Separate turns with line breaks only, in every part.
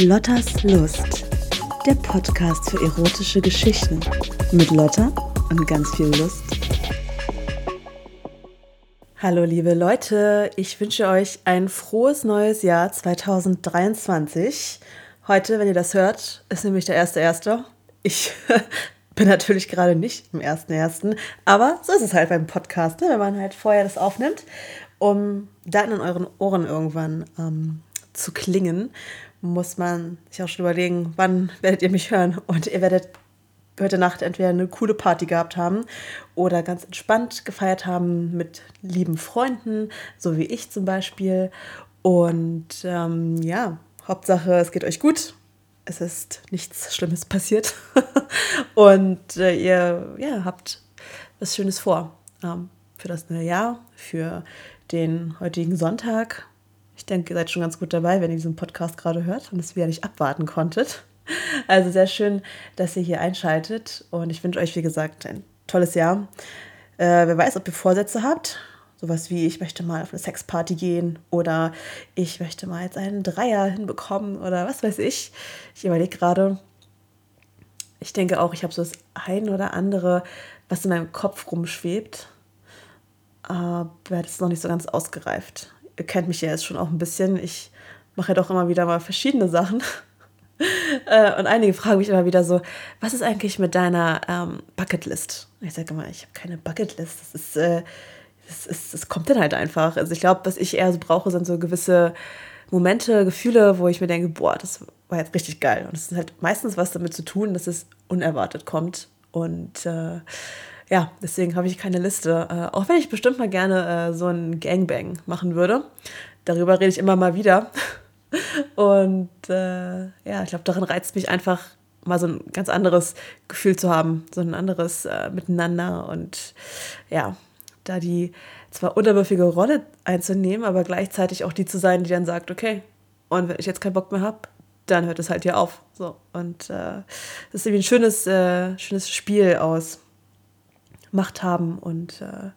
Lottas Lust, der Podcast für erotische Geschichten mit Lotta und ganz viel Lust. Hallo liebe Leute, ich wünsche euch ein frohes neues Jahr 2023. Heute, wenn ihr das hört, ist nämlich der erste erste. Ich bin natürlich gerade nicht im ersten ersten, aber so ist es halt beim Podcast, ne? wenn man halt vorher das aufnimmt, um dann in euren Ohren irgendwann ähm, zu klingen muss man sich auch schon überlegen, wann werdet ihr mich hören. Und ihr werdet heute Nacht entweder eine coole Party gehabt haben oder ganz entspannt gefeiert haben mit lieben Freunden, so wie ich zum Beispiel. Und ähm, ja, Hauptsache, es geht euch gut. Es ist nichts Schlimmes passiert. Und äh, ihr ja, habt was Schönes vor ähm, für das neue Jahr, für den heutigen Sonntag ich denke, ihr seid schon ganz gut dabei, wenn ihr diesen Podcast gerade hört und es wieder nicht abwarten konntet. Also sehr schön, dass ihr hier einschaltet und ich wünsche euch, wie gesagt, ein tolles Jahr. Äh, wer weiß, ob ihr Vorsätze habt. Sowas wie, ich möchte mal auf eine Sexparty gehen oder ich möchte mal jetzt einen Dreier hinbekommen oder was weiß ich. Ich überlege gerade, ich denke auch, ich habe so das ein oder andere, was in meinem Kopf rumschwebt. Aber das ist noch nicht so ganz ausgereift ihr kennt mich ja jetzt schon auch ein bisschen. Ich mache ja doch immer wieder mal verschiedene Sachen. Äh, und einige fragen mich immer wieder so, was ist eigentlich mit deiner ähm, Bucketlist? Ich sage immer, ich habe keine Bucketlist. Das ist, äh, das, ist, das kommt dann halt einfach. Also ich glaube, was ich eher so brauche, sind so gewisse Momente, Gefühle, wo ich mir denke, boah, das war jetzt richtig geil. Und es ist halt meistens was damit zu tun, dass es unerwartet kommt. Und äh, ja, deswegen habe ich keine Liste. Äh, auch wenn ich bestimmt mal gerne äh, so ein Gangbang machen würde. Darüber rede ich immer mal wieder. Und äh, ja, ich glaube, darin reizt mich einfach mal so ein ganz anderes Gefühl zu haben, so ein anderes äh, Miteinander und ja, da die zwar unterwürfige Rolle einzunehmen, aber gleichzeitig auch die zu sein, die dann sagt, okay, und wenn ich jetzt keinen Bock mehr habe, dann hört es halt hier auf. So und äh, das ist irgendwie ein schönes, äh, schönes Spiel aus Macht haben und äh,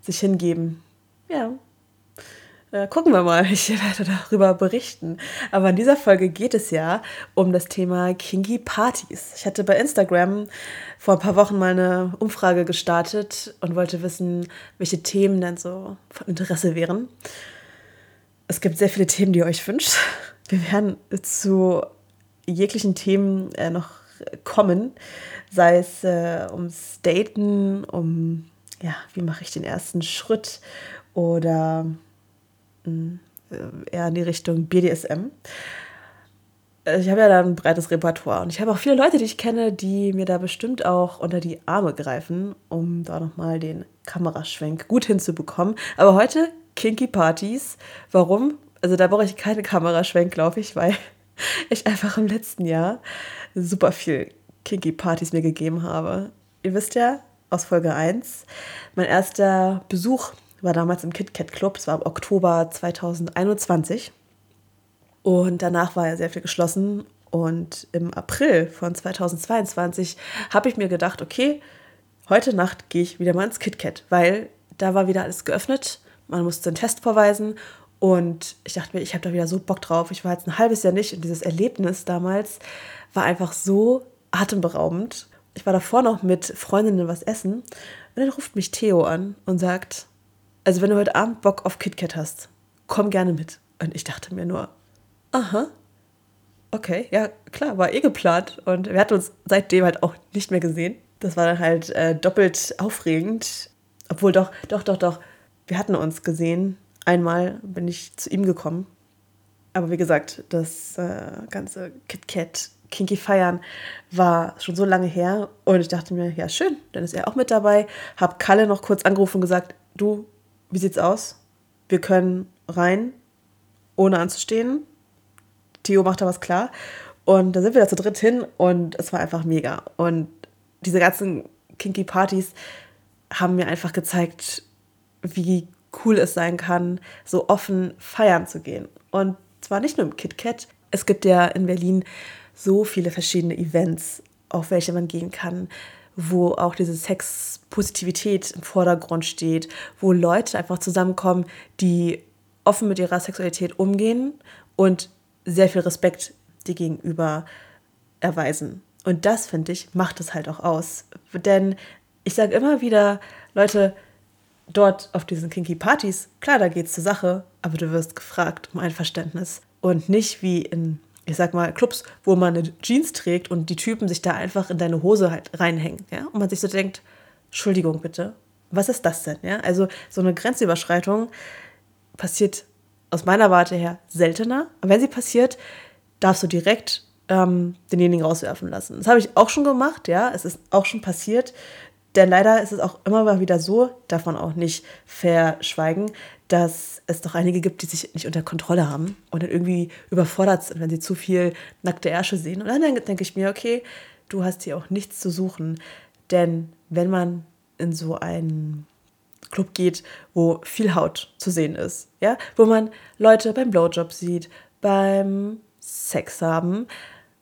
sich hingeben. Ja. Äh, gucken wir mal, ich werde darüber berichten. Aber in dieser Folge geht es ja um das Thema Kinky Partys. Ich hatte bei Instagram vor ein paar Wochen mal eine Umfrage gestartet und wollte wissen, welche Themen denn so von Interesse wären. Es gibt sehr viele Themen, die ihr euch wünscht. Wir werden zu jeglichen Themen äh, noch kommen sei es äh, ums Daten, um, ja, wie mache ich den ersten Schritt oder mh, hm, äh, eher in die Richtung BDSM. Äh, ich habe ja da ein breites Repertoire und ich habe auch viele Leute, die ich kenne, die mir da bestimmt auch unter die Arme greifen, um da nochmal den Kameraschwenk gut hinzubekommen. Aber heute Kinky Partys. Warum? Also da brauche ich keine Kameraschwenk, glaube ich, weil ich einfach im letzten Jahr super viel Kinky-Partys mir gegeben habe. Ihr wisst ja aus Folge 1, mein erster Besuch war damals im KitKat Club. Es war im Oktober 2021. Und danach war ja sehr viel geschlossen. Und im April von 2022 habe ich mir gedacht, okay, heute Nacht gehe ich wieder mal ins KitKat, weil da war wieder alles geöffnet. Man musste einen Test vorweisen. Und ich dachte mir, ich habe da wieder so Bock drauf. Ich war jetzt ein halbes Jahr nicht und dieses Erlebnis damals war einfach so atemberaubend. Ich war davor noch mit Freundinnen was essen und dann ruft mich Theo an und sagt, also wenn du heute Abend Bock auf KitKat hast, komm gerne mit. Und ich dachte mir nur, aha, okay, ja klar, war eh geplant. Und wir hatten uns seitdem halt auch nicht mehr gesehen. Das war dann halt äh, doppelt aufregend. Obwohl doch, doch, doch, doch, wir hatten uns gesehen. Einmal bin ich zu ihm gekommen. Aber wie gesagt, das äh, ganze KitKat Kinky feiern war schon so lange her und ich dachte mir, ja schön, dann ist er auch mit dabei. Hab Kalle noch kurz angerufen und gesagt, du, wie sieht's aus? Wir können rein, ohne anzustehen. Theo macht da was klar. Und da sind wir da zu dritt hin und es war einfach mega. Und diese ganzen Kinky Partys haben mir einfach gezeigt, wie cool es sein kann, so offen feiern zu gehen. Und zwar nicht nur im KitKat. Es gibt ja in Berlin so viele verschiedene Events, auf welche man gehen kann, wo auch diese Sexpositivität im Vordergrund steht, wo Leute einfach zusammenkommen, die offen mit ihrer Sexualität umgehen und sehr viel Respekt die gegenüber erweisen. Und das, finde ich, macht es halt auch aus. Denn ich sage immer wieder, Leute, dort auf diesen kinky Partys, klar, da geht es zur Sache, aber du wirst gefragt um Einverständnis. Und nicht wie in, ich sag mal, Clubs, wo man eine Jeans trägt und die Typen sich da einfach in deine Hose halt reinhängen. Ja? Und man sich so denkt, Entschuldigung bitte, was ist das denn? Ja? Also so eine Grenzüberschreitung passiert aus meiner Warte her seltener. Aber wenn sie passiert, darfst du direkt ähm, denjenigen rauswerfen lassen. Das habe ich auch schon gemacht, ja. Es ist auch schon passiert. Denn leider ist es auch immer mal wieder so, man auch nicht verschweigen, dass es doch einige gibt, die sich nicht unter Kontrolle haben und dann irgendwie überfordert sind, wenn sie zu viel nackte Ärsche sehen. Und dann denke ich mir, okay, du hast hier auch nichts zu suchen. Denn wenn man in so einen Club geht, wo viel Haut zu sehen ist, ja, wo man Leute beim Blowjob sieht, beim Sex haben,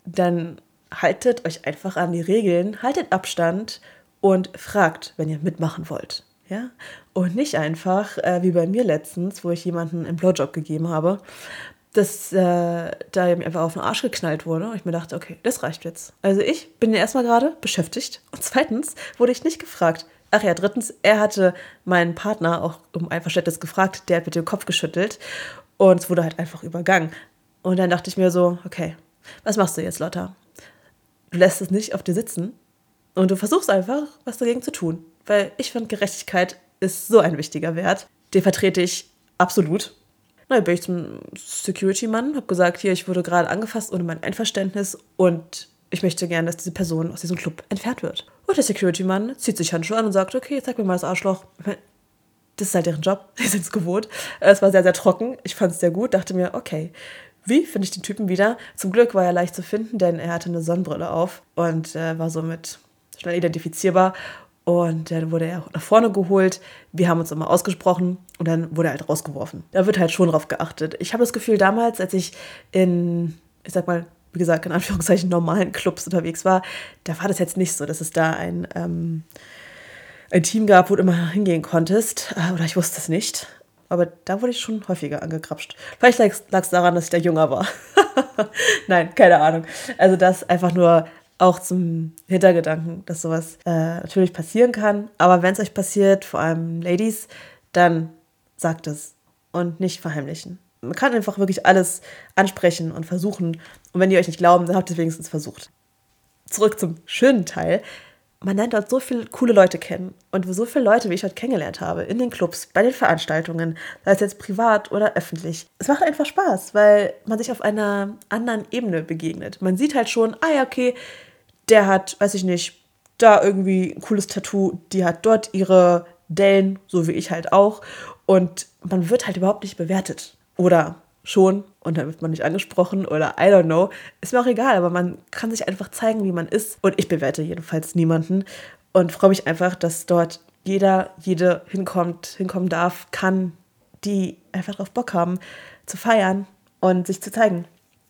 dann haltet euch einfach an die Regeln, haltet Abstand und fragt, wenn ihr mitmachen wollt. Ja? Und nicht einfach, äh, wie bei mir letztens, wo ich jemanden einen Blowjob gegeben habe, dass äh, da mir einfach auf den Arsch geknallt wurde und ich mir dachte, okay, das reicht jetzt. Also ich bin erstmal gerade beschäftigt und zweitens wurde ich nicht gefragt. Ach ja, drittens, er hatte meinen Partner auch um ein Verständnis gefragt, der hat mit dem Kopf geschüttelt und es wurde halt einfach übergangen. Und dann dachte ich mir so, okay, was machst du jetzt, Lotta? Du lässt es nicht auf dir sitzen und du versuchst einfach, was dagegen zu tun. Weil ich finde, Gerechtigkeit ist so ein wichtiger Wert. Den vertrete ich absolut. Na, bin ich zum Security-Mann, habe gesagt, hier, ich wurde gerade angefasst ohne mein Einverständnis und ich möchte gerne, dass diese Person aus diesem Club entfernt wird. Und der Security-Mann zieht sich Handschuhe an und sagt, okay, zeig mir mal das Arschloch. Das ist halt deren Job, die sind es gewohnt. Es war sehr, sehr trocken. Ich fand es sehr gut, dachte mir, okay, wie finde ich den Typen wieder? Zum Glück war er leicht zu finden, denn er hatte eine Sonnenbrille auf und äh, war somit schnell identifizierbar. Und dann wurde er nach vorne geholt. Wir haben uns immer ausgesprochen und dann wurde er halt rausgeworfen. Da wird halt schon drauf geachtet. Ich habe das Gefühl, damals, als ich in, ich sag mal, wie gesagt, in Anführungszeichen normalen Clubs unterwegs war, da war das jetzt nicht so, dass es da ein, ähm, ein Team gab, wo du immer hingehen konntest. Äh, oder ich wusste es nicht. Aber da wurde ich schon häufiger angekrapscht. Vielleicht lag es daran, dass ich da jünger war. Nein, keine Ahnung. Also das einfach nur auch zum Hintergedanken, dass sowas äh, natürlich passieren kann. Aber wenn es euch passiert, vor allem Ladies, dann sagt es und nicht verheimlichen. Man kann einfach wirklich alles ansprechen und versuchen. Und wenn die euch nicht glauben, dann habt ihr es wenigstens versucht. Zurück zum schönen Teil man lernt dort so viele coole Leute kennen. Und so viele Leute, wie ich dort kennengelernt habe, in den Clubs, bei den Veranstaltungen, sei es jetzt privat oder öffentlich. Es macht einfach Spaß, weil man sich auf einer anderen Ebene begegnet. Man sieht halt schon, ah ja, okay, der hat, weiß ich nicht, da irgendwie ein cooles Tattoo, die hat dort ihre Dellen, so wie ich halt auch. Und man wird halt überhaupt nicht bewertet. Oder schon und dann wird man nicht angesprochen oder I don't know. Ist mir auch egal, aber man kann sich einfach zeigen, wie man ist. Und ich bewerte jedenfalls niemanden und freue mich einfach, dass dort jeder, jede hinkommt, hinkommen darf, kann, die einfach drauf Bock haben, zu feiern und sich zu zeigen.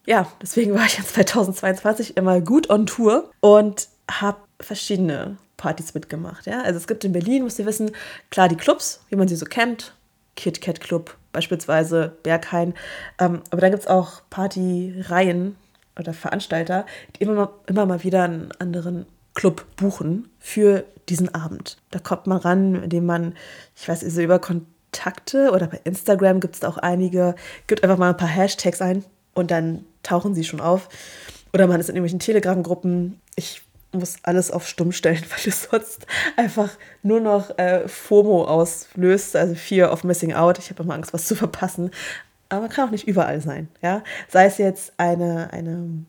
Ja, deswegen war ich in 2022 immer gut on Tour und habe verschiedene Partys mitgemacht. Ja? Also es gibt in Berlin, müsst ihr wissen, klar die Clubs, wie man sie so kennt, Kit Kat Club, beispielsweise Berghain. Ähm, aber dann gibt es auch Partyreihen oder Veranstalter, die immer mal, immer mal wieder einen anderen Club buchen für diesen Abend. Da kommt man ran, indem man, ich weiß nicht, so über Kontakte oder bei Instagram gibt es auch einige, gibt einfach mal ein paar Hashtags ein und dann tauchen sie schon auf. Oder man ist in irgendwelchen Telegram-Gruppen. Ich muss alles auf stumm stellen, weil es sonst einfach nur noch äh, FOMO auslöst, also Fear of Missing Out. Ich habe immer Angst, was zu verpassen. Aber man kann auch nicht überall sein, ja. Sei es jetzt eine, eine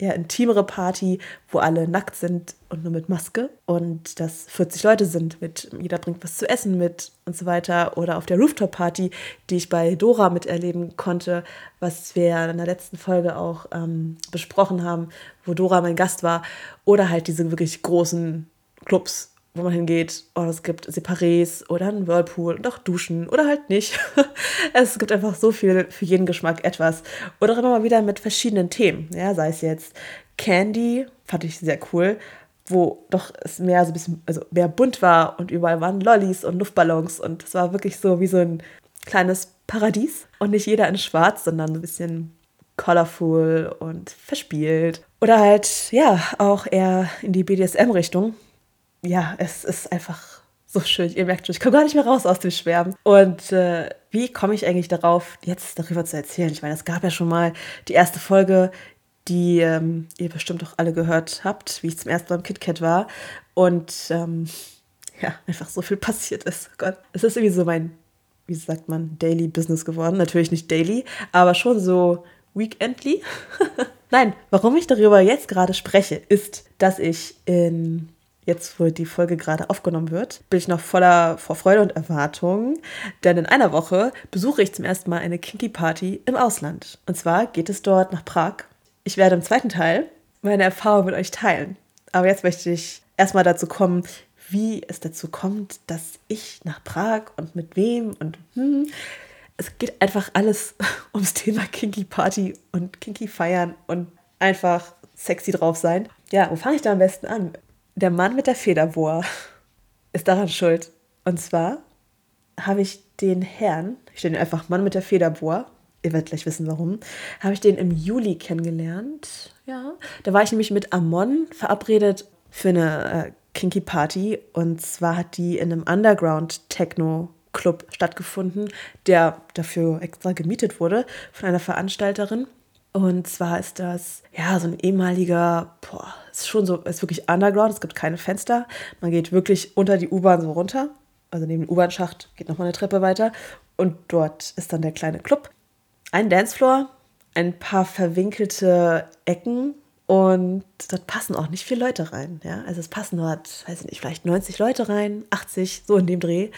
eher intimere Party, wo alle nackt sind und nur mit Maske und dass 40 Leute sind, mit jeder bringt was zu essen mit und so weiter. Oder auf der Rooftop-Party, die ich bei Dora miterleben konnte, was wir in der letzten Folge auch ähm, besprochen haben, wo Dora mein Gast war. Oder halt diese wirklich großen Clubs, wo man hingeht. Oder es gibt Separés oder einen Whirlpool und auch Duschen oder halt nicht. es gibt einfach so viel für jeden Geschmack etwas. Oder immer mal wieder mit verschiedenen Themen. Ja, sei es jetzt Candy, fand ich sehr cool, wo doch es mehr so ein bisschen, also mehr bunt war und überall waren Lollis und Luftballons und es war wirklich so wie so ein kleines Paradies. Und nicht jeder in schwarz, sondern ein bisschen colorful und verspielt. Oder halt, ja, auch eher in die BDSM-Richtung. Ja, es ist einfach so schön. Ihr merkt schon, ich komme gar nicht mehr raus aus dem Schwärmen. Und äh, wie komme ich eigentlich darauf, jetzt darüber zu erzählen? Ich meine, es gab ja schon mal die erste Folge, die ähm, ihr bestimmt auch alle gehört habt, wie ich zum ersten Mal im KitKat war. Und ähm, ja, einfach so viel passiert ist. Oh Gott, es ist irgendwie so mein, wie sagt man, Daily Business geworden. Natürlich nicht daily, aber schon so weekendly. Nein, warum ich darüber jetzt gerade spreche, ist, dass ich in jetzt, wo die Folge gerade aufgenommen wird, bin ich noch voller Vorfreude und Erwartung, denn in einer Woche besuche ich zum ersten Mal eine Kinky Party im Ausland. Und zwar geht es dort nach Prag. Ich werde im zweiten Teil meine Erfahrung mit euch teilen. Aber jetzt möchte ich erstmal dazu kommen, wie es dazu kommt, dass ich nach Prag und mit wem und hm. Es geht einfach alles ums Thema Kinky Party und Kinky Feiern und einfach sexy drauf sein. Ja, wo fange ich da am besten an? Der Mann mit der Federbohr ist daran schuld. Und zwar habe ich den Herrn, ich nenne ihn einfach Mann mit der Federbohr, ihr werdet gleich wissen warum, habe ich den im Juli kennengelernt. Ja, da war ich nämlich mit Amon verabredet für eine äh, Kinky Party. Und zwar hat die in einem Underground-Techno-Club stattgefunden, der dafür extra gemietet wurde von einer Veranstalterin. Und zwar ist das, ja, so ein ehemaliger, boah, ist schon so, ist wirklich Underground, es gibt keine Fenster. Man geht wirklich unter die U-Bahn so runter. Also neben dem U-Bahn-Schacht geht nochmal eine Treppe weiter. Und dort ist dann der kleine Club. Ein Dancefloor, ein paar verwinkelte Ecken und dort passen auch nicht viele Leute rein. Ja? Also es passen dort, weiß ich nicht, vielleicht 90 Leute rein, 80, so in dem Dreh.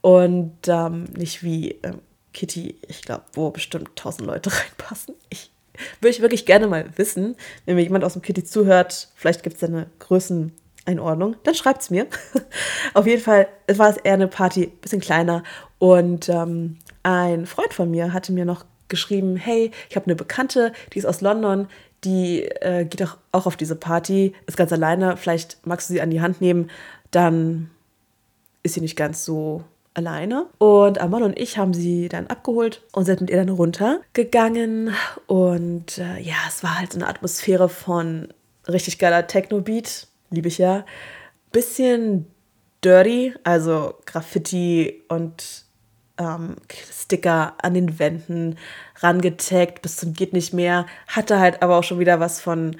Und ähm, nicht wie ähm, Kitty, ich glaube, wo bestimmt 1000 Leute reinpassen. Ich würde ich wirklich gerne mal wissen, wenn mir jemand aus dem Kitty zuhört, vielleicht gibt es da eine Größeneinordnung, dann schreibt es mir. Auf jeden Fall, es war eher eine Party, ein bisschen kleiner. Und ähm, ein Freund von mir hatte mir noch geschrieben, hey, ich habe eine Bekannte, die ist aus London, die äh, geht auch, auch auf diese Party, ist ganz alleine, vielleicht magst du sie an die Hand nehmen, dann ist sie nicht ganz so alleine. Und Amon und ich haben sie dann abgeholt und sind mit ihr dann runtergegangen. Und äh, ja, es war halt so eine Atmosphäre von richtig geiler Techno-Beat, liebe ich ja. Bisschen dirty, also Graffiti und ähm, Sticker an den Wänden rangetaggt bis zum geht nicht mehr. Hatte halt aber auch schon wieder was von,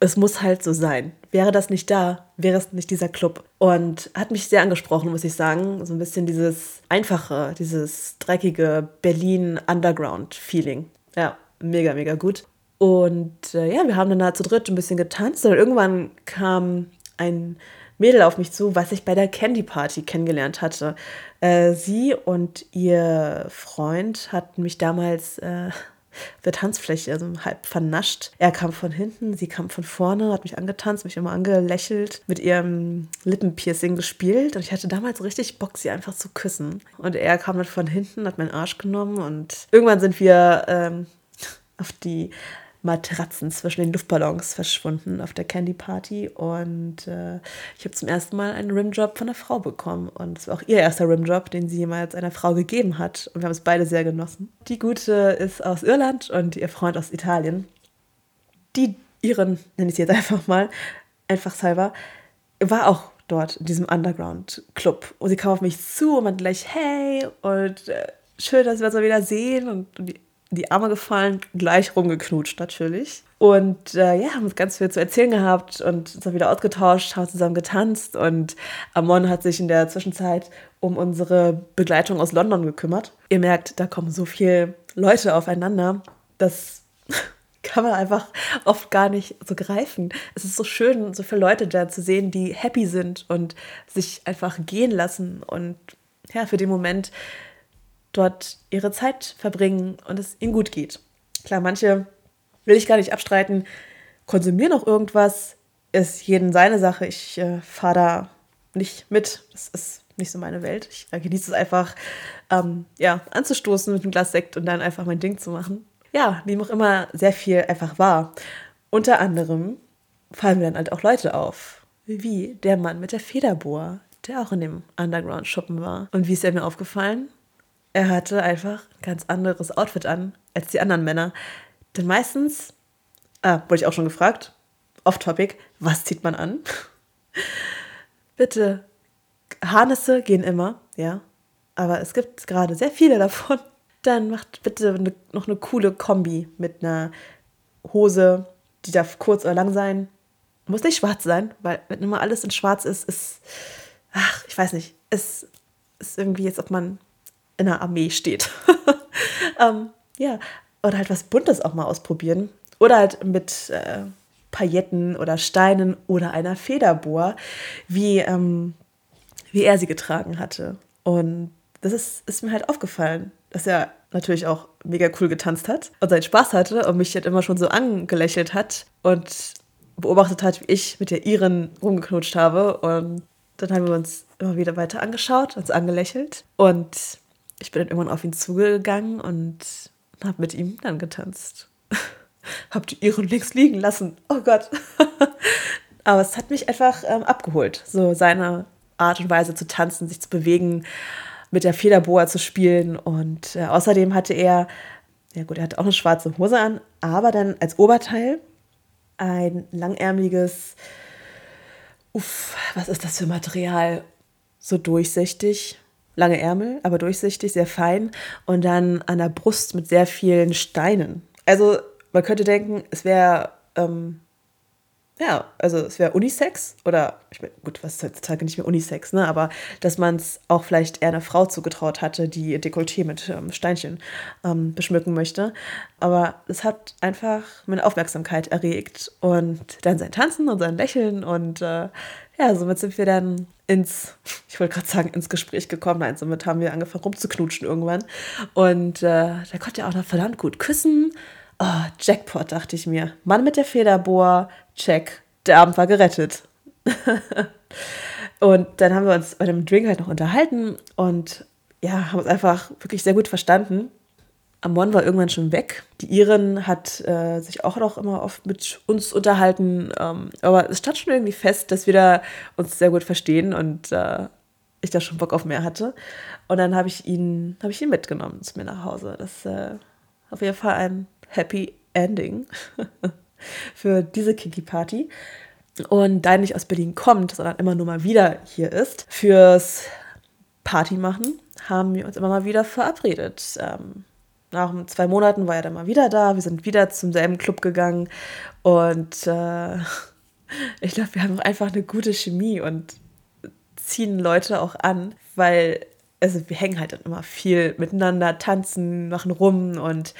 es muss halt so sein. Wäre das nicht da, wäre es nicht dieser Club. Und hat mich sehr angesprochen, muss ich sagen. So ein bisschen dieses einfache, dieses dreckige Berlin Underground-Feeling. Ja, mega, mega gut. Und äh, ja, wir haben dann da zu dritt ein bisschen getanzt und irgendwann kam ein Mädel auf mich zu, was ich bei der Candy Party kennengelernt hatte. Äh, sie und ihr Freund hatten mich damals äh, der Tanzfläche also halb vernascht. Er kam von hinten, sie kam von vorne, hat mich angetanzt, mich immer angelächelt, mit ihrem Lippenpiercing gespielt. Und ich hatte damals richtig Bock, sie einfach zu küssen. Und er kam dann von hinten, hat meinen Arsch genommen und irgendwann sind wir ähm, auf die Matratzen zwischen den Luftballons verschwunden auf der Candy Party und äh, ich habe zum ersten Mal einen Rimjob von einer Frau bekommen und es war auch ihr erster Rimjob, den sie jemals einer Frau gegeben hat und wir haben es beide sehr genossen. Die Gute ist aus Irland und ihr Freund aus Italien. Die ihren, nenne ich sie jetzt einfach mal, einfach selber, war auch dort in diesem Underground-Club. Und sie kam auf mich zu und meinte gleich, hey, und äh, schön, dass wir uns mal wieder sehen. Und, und die die Arme gefallen, gleich rumgeknutscht natürlich. Und äh, ja, haben uns ganz viel zu erzählen gehabt und uns dann wieder ausgetauscht, haben zusammen getanzt und Amon hat sich in der Zwischenzeit um unsere Begleitung aus London gekümmert. Ihr merkt, da kommen so viele Leute aufeinander, das kann man einfach oft gar nicht so greifen. Es ist so schön, so viele Leute da zu sehen, die happy sind und sich einfach gehen lassen und ja, für den Moment dort ihre Zeit verbringen und es ihnen gut geht. Klar, manche will ich gar nicht abstreiten, konsumieren auch irgendwas, ist jeden seine Sache. Ich äh, fahre da nicht mit. Das ist nicht so meine Welt. Ich äh, genieße es einfach, ähm, ja, anzustoßen mit einem Glas Sekt und dann einfach mein Ding zu machen. Ja, nehme auch immer sehr viel einfach wahr. Unter anderem fallen mir dann halt auch Leute auf, wie der Mann mit der Federbohr, der auch in dem Underground-Schuppen war. Und wie ist er mir aufgefallen? Er hatte einfach ein ganz anderes Outfit an als die anderen Männer. Denn meistens, ah, wurde ich auch schon gefragt, off-topic, was zieht man an? Bitte, Harnisse gehen immer, ja. Aber es gibt gerade sehr viele davon. Dann macht bitte eine, noch eine coole Kombi mit einer Hose, die darf kurz oder lang sein. Muss nicht schwarz sein, weil wenn immer alles in schwarz ist, ist, ach, ich weiß nicht, es ist irgendwie jetzt, ob man in einer Armee steht. ähm, ja, oder halt was Buntes auch mal ausprobieren. Oder halt mit äh, Pailletten oder Steinen oder einer Federbohr, wie, ähm, wie er sie getragen hatte. Und das ist, ist mir halt aufgefallen, dass er natürlich auch mega cool getanzt hat und seinen Spaß hatte und mich halt immer schon so angelächelt hat und beobachtet hat, wie ich mit der Iren rumgeknutscht habe. Und dann haben wir uns immer wieder weiter angeschaut, uns angelächelt. Und ich bin dann irgendwann auf ihn zugegangen und habe mit ihm dann getanzt. hab die Iren links liegen lassen. Oh Gott. Aber es hat mich einfach ähm, abgeholt. So seine Art und Weise zu tanzen, sich zu bewegen, mit der Federboa zu spielen. Und äh, außerdem hatte er, ja gut, er hatte auch eine schwarze Hose an, aber dann als Oberteil ein langärmeliges, uff, was ist das für Material? So durchsichtig, lange Ärmel, aber durchsichtig, sehr fein und dann an der Brust mit sehr vielen Steinen. Also man könnte denken, es wäre ähm, ja, also es wäre Unisex oder, ich meine, gut, was ist heutzutage nicht mehr Unisex, ne? Aber dass man es auch vielleicht eher einer Frau zugetraut hatte, die ihr Dekolleté mit ähm, Steinchen ähm, beschmücken möchte. Aber es hat einfach meine Aufmerksamkeit erregt und dann sein Tanzen und sein Lächeln und äh, ja, somit sind wir dann ins, ich wollte gerade sagen, ins Gespräch gekommen. Nein, somit haben wir angefangen rumzuknutschen irgendwann. Und äh, da konnte er auch noch verdammt gut küssen. Oh, Jackpot, dachte ich mir. Mann mit der Federbohr, check. Der Abend war gerettet. und dann haben wir uns bei dem Drink halt noch unterhalten und ja, haben uns einfach wirklich sehr gut verstanden. Amon war irgendwann schon weg. Die Iren hat äh, sich auch noch immer oft mit uns unterhalten. Ähm, aber es stand schon irgendwie fest, dass wir da uns sehr gut verstehen und äh, ich da schon Bock auf mehr hatte. Und dann habe ich ihn, habe ich ihn mitgenommen zu mir nach Hause. Das äh, auf jeden Fall ein Happy Ending für diese Kinky Party. Und da er nicht aus Berlin kommt, sondern immer nur mal wieder hier ist, fürs Party machen, haben wir uns immer mal wieder verabredet. Ähm, nach zwei Monaten war er dann mal wieder da. Wir sind wieder zum selben Club gegangen. Und äh, ich glaube, wir haben auch einfach eine gute Chemie und ziehen Leute auch an, weil also wir hängen halt dann immer viel miteinander, tanzen, machen rum und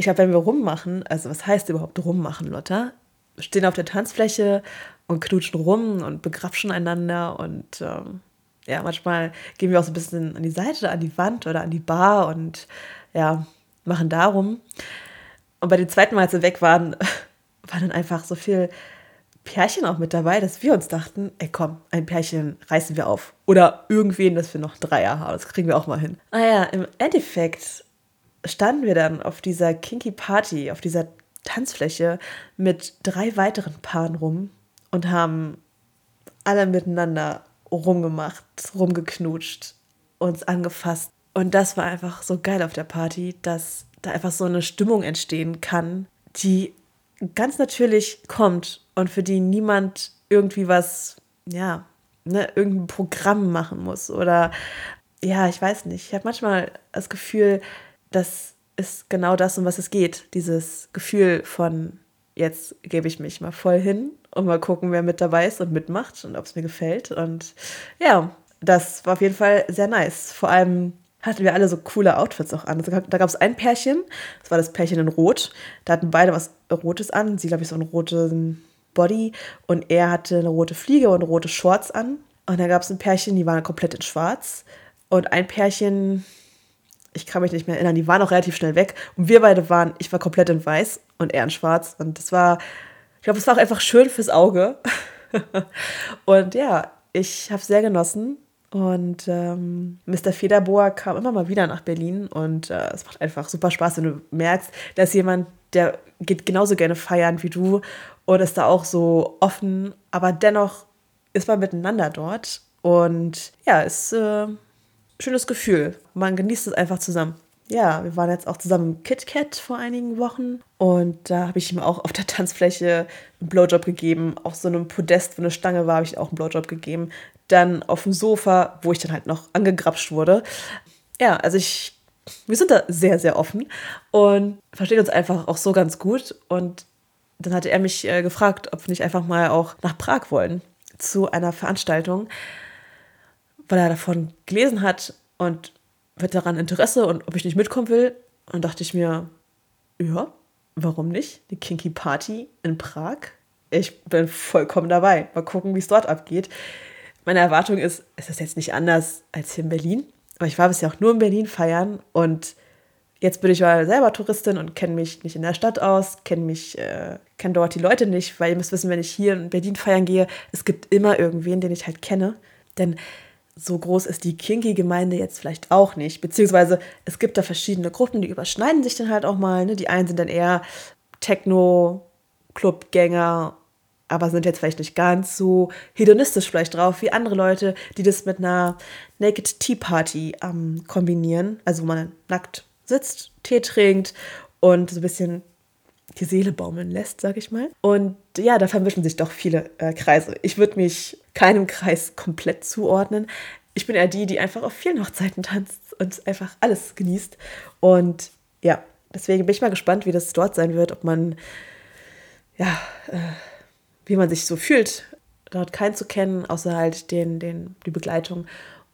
ich glaube, wenn wir rummachen, also was heißt überhaupt rummachen, Lotta? Stehen auf der Tanzfläche und knutschen rum und begrapschen einander und ähm, ja, manchmal gehen wir auch so ein bisschen an die Seite, an die Wand oder an die Bar und ja, machen darum. Und bei den zweiten Mal, als wir weg waren, waren dann einfach so viel Pärchen auch mit dabei, dass wir uns dachten, ey komm, ein Pärchen reißen wir auf. Oder irgendwen, dass wir noch Dreier haben. Das kriegen wir auch mal hin. Naja, im Endeffekt standen wir dann auf dieser Kinky Party, auf dieser Tanzfläche mit drei weiteren Paaren rum und haben alle miteinander rumgemacht, rumgeknutscht, uns angefasst. Und das war einfach so geil auf der Party, dass da einfach so eine Stimmung entstehen kann, die ganz natürlich kommt und für die niemand irgendwie was, ja, ne, irgendein Programm machen muss oder ja, ich weiß nicht. Ich habe manchmal das Gefühl, das ist genau das, um was es geht. Dieses Gefühl von, jetzt gebe ich mich mal voll hin und mal gucken, wer mit dabei ist und mitmacht und ob es mir gefällt. Und ja, das war auf jeden Fall sehr nice. Vor allem hatten wir alle so coole Outfits auch an. Also, da gab es ein Pärchen, das war das Pärchen in Rot. Da hatten beide was Rotes an. Sie, glaube ich, so einen roten Body und er hatte eine rote Fliege und rote Shorts an. Und da gab es ein Pärchen, die waren komplett in Schwarz. Und ein Pärchen, ich kann mich nicht mehr erinnern, die waren auch relativ schnell weg. Und wir beide waren, ich war komplett in weiß und er in schwarz. Und das war, ich glaube, es war auch einfach schön fürs Auge. und ja, ich habe es sehr genossen. Und ähm, Mr. Federbohr kam immer mal wieder nach Berlin und äh, es macht einfach super Spaß, wenn du merkst, dass jemand, der geht genauso gerne feiern wie du und ist da auch so offen, aber dennoch ist man miteinander dort und ja, ist äh, schönes Gefühl. Man genießt es einfach zusammen. ja, wir waren jetzt auch zusammen im KitKat vor einigen Wochen und da habe ich ihm auch auf der Tanzfläche einen Blowjob gegeben. Auf so einem Podest, wo eine Stange war, habe ich auch einen Blowjob gegeben. Dann auf dem Sofa, wo ich dann halt noch angegrapscht wurde. Ja, also ich, wir sind da sehr, sehr offen und verstehen uns einfach auch so ganz gut. Und dann hatte er mich äh, gefragt, ob wir nicht einfach mal auch nach Prag wollen zu einer Veranstaltung, weil er davon gelesen hat und wird daran Interesse und ob ich nicht mitkommen will. Und dachte ich mir, ja, warum nicht? Die Kinky Party in Prag. Ich bin vollkommen dabei. Mal gucken, wie es dort abgeht. Meine Erwartung ist, es ist jetzt nicht anders als hier in Berlin. Aber ich war bisher auch nur in Berlin feiern und jetzt bin ich mal selber Touristin und kenne mich nicht in der Stadt aus, kenne mich, äh, kenne dort die Leute nicht, weil ihr müsst wissen, wenn ich hier in Berlin feiern gehe, es gibt immer irgendwen, den ich halt kenne. Denn so groß ist die Kinky-Gemeinde jetzt vielleicht auch nicht. Beziehungsweise es gibt da verschiedene Gruppen, die überschneiden sich dann halt auch mal. Ne? Die einen sind dann eher Techno-Clubgänger, aber sind jetzt vielleicht nicht ganz so hedonistisch vielleicht drauf wie andere Leute, die das mit einer Naked Tea Party ähm, kombinieren. Also wo man nackt sitzt, Tee trinkt und so ein bisschen die Seele baumeln lässt, sag ich mal. Und ja, da vermischen sich doch viele äh, Kreise. Ich würde mich keinem Kreis komplett zuordnen. Ich bin eher die, die einfach auf vielen Hochzeiten tanzt und einfach alles genießt. Und ja, deswegen bin ich mal gespannt, wie das dort sein wird, ob man, ja, äh, wie man sich so fühlt, dort keinen zu kennen, außer halt den, den, die Begleitung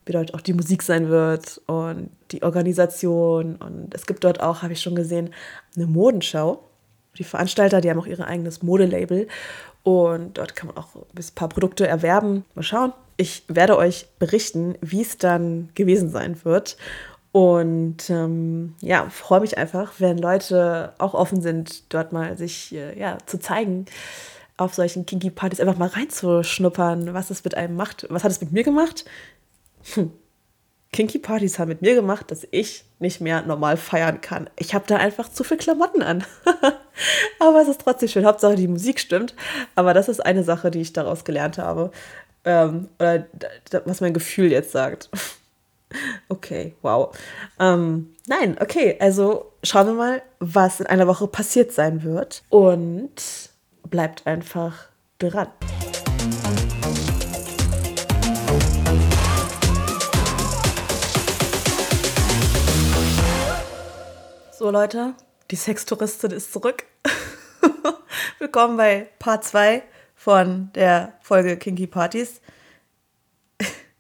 wie dort auch die Musik sein wird und die Organisation. Und es gibt dort auch, habe ich schon gesehen, eine Modenschau die Veranstalter, die haben auch ihr eigenes Modelabel und dort kann man auch ein paar Produkte erwerben. Mal schauen. Ich werde euch berichten, wie es dann gewesen sein wird. Und ähm, ja, freue mich einfach, wenn Leute auch offen sind, dort mal sich äh, ja, zu zeigen, auf solchen Kinky-Partys einfach mal reinzuschnuppern, was es mit einem macht. Was hat es mit mir gemacht? Hm. Kinky-Partys haben mit mir gemacht, dass ich nicht mehr normal feiern kann. Ich habe da einfach zu viel Klamotten an. Aber es ist trotzdem schön. Hauptsache die Musik stimmt. Aber das ist eine Sache, die ich daraus gelernt habe. Ähm, oder was mein Gefühl jetzt sagt. okay, wow. Ähm, nein, okay. Also schauen wir mal, was in einer Woche passiert sein wird. Und bleibt einfach dran. So Leute, die Sextouristin ist zurück. Willkommen bei Part 2 von der Folge Kinky Partys.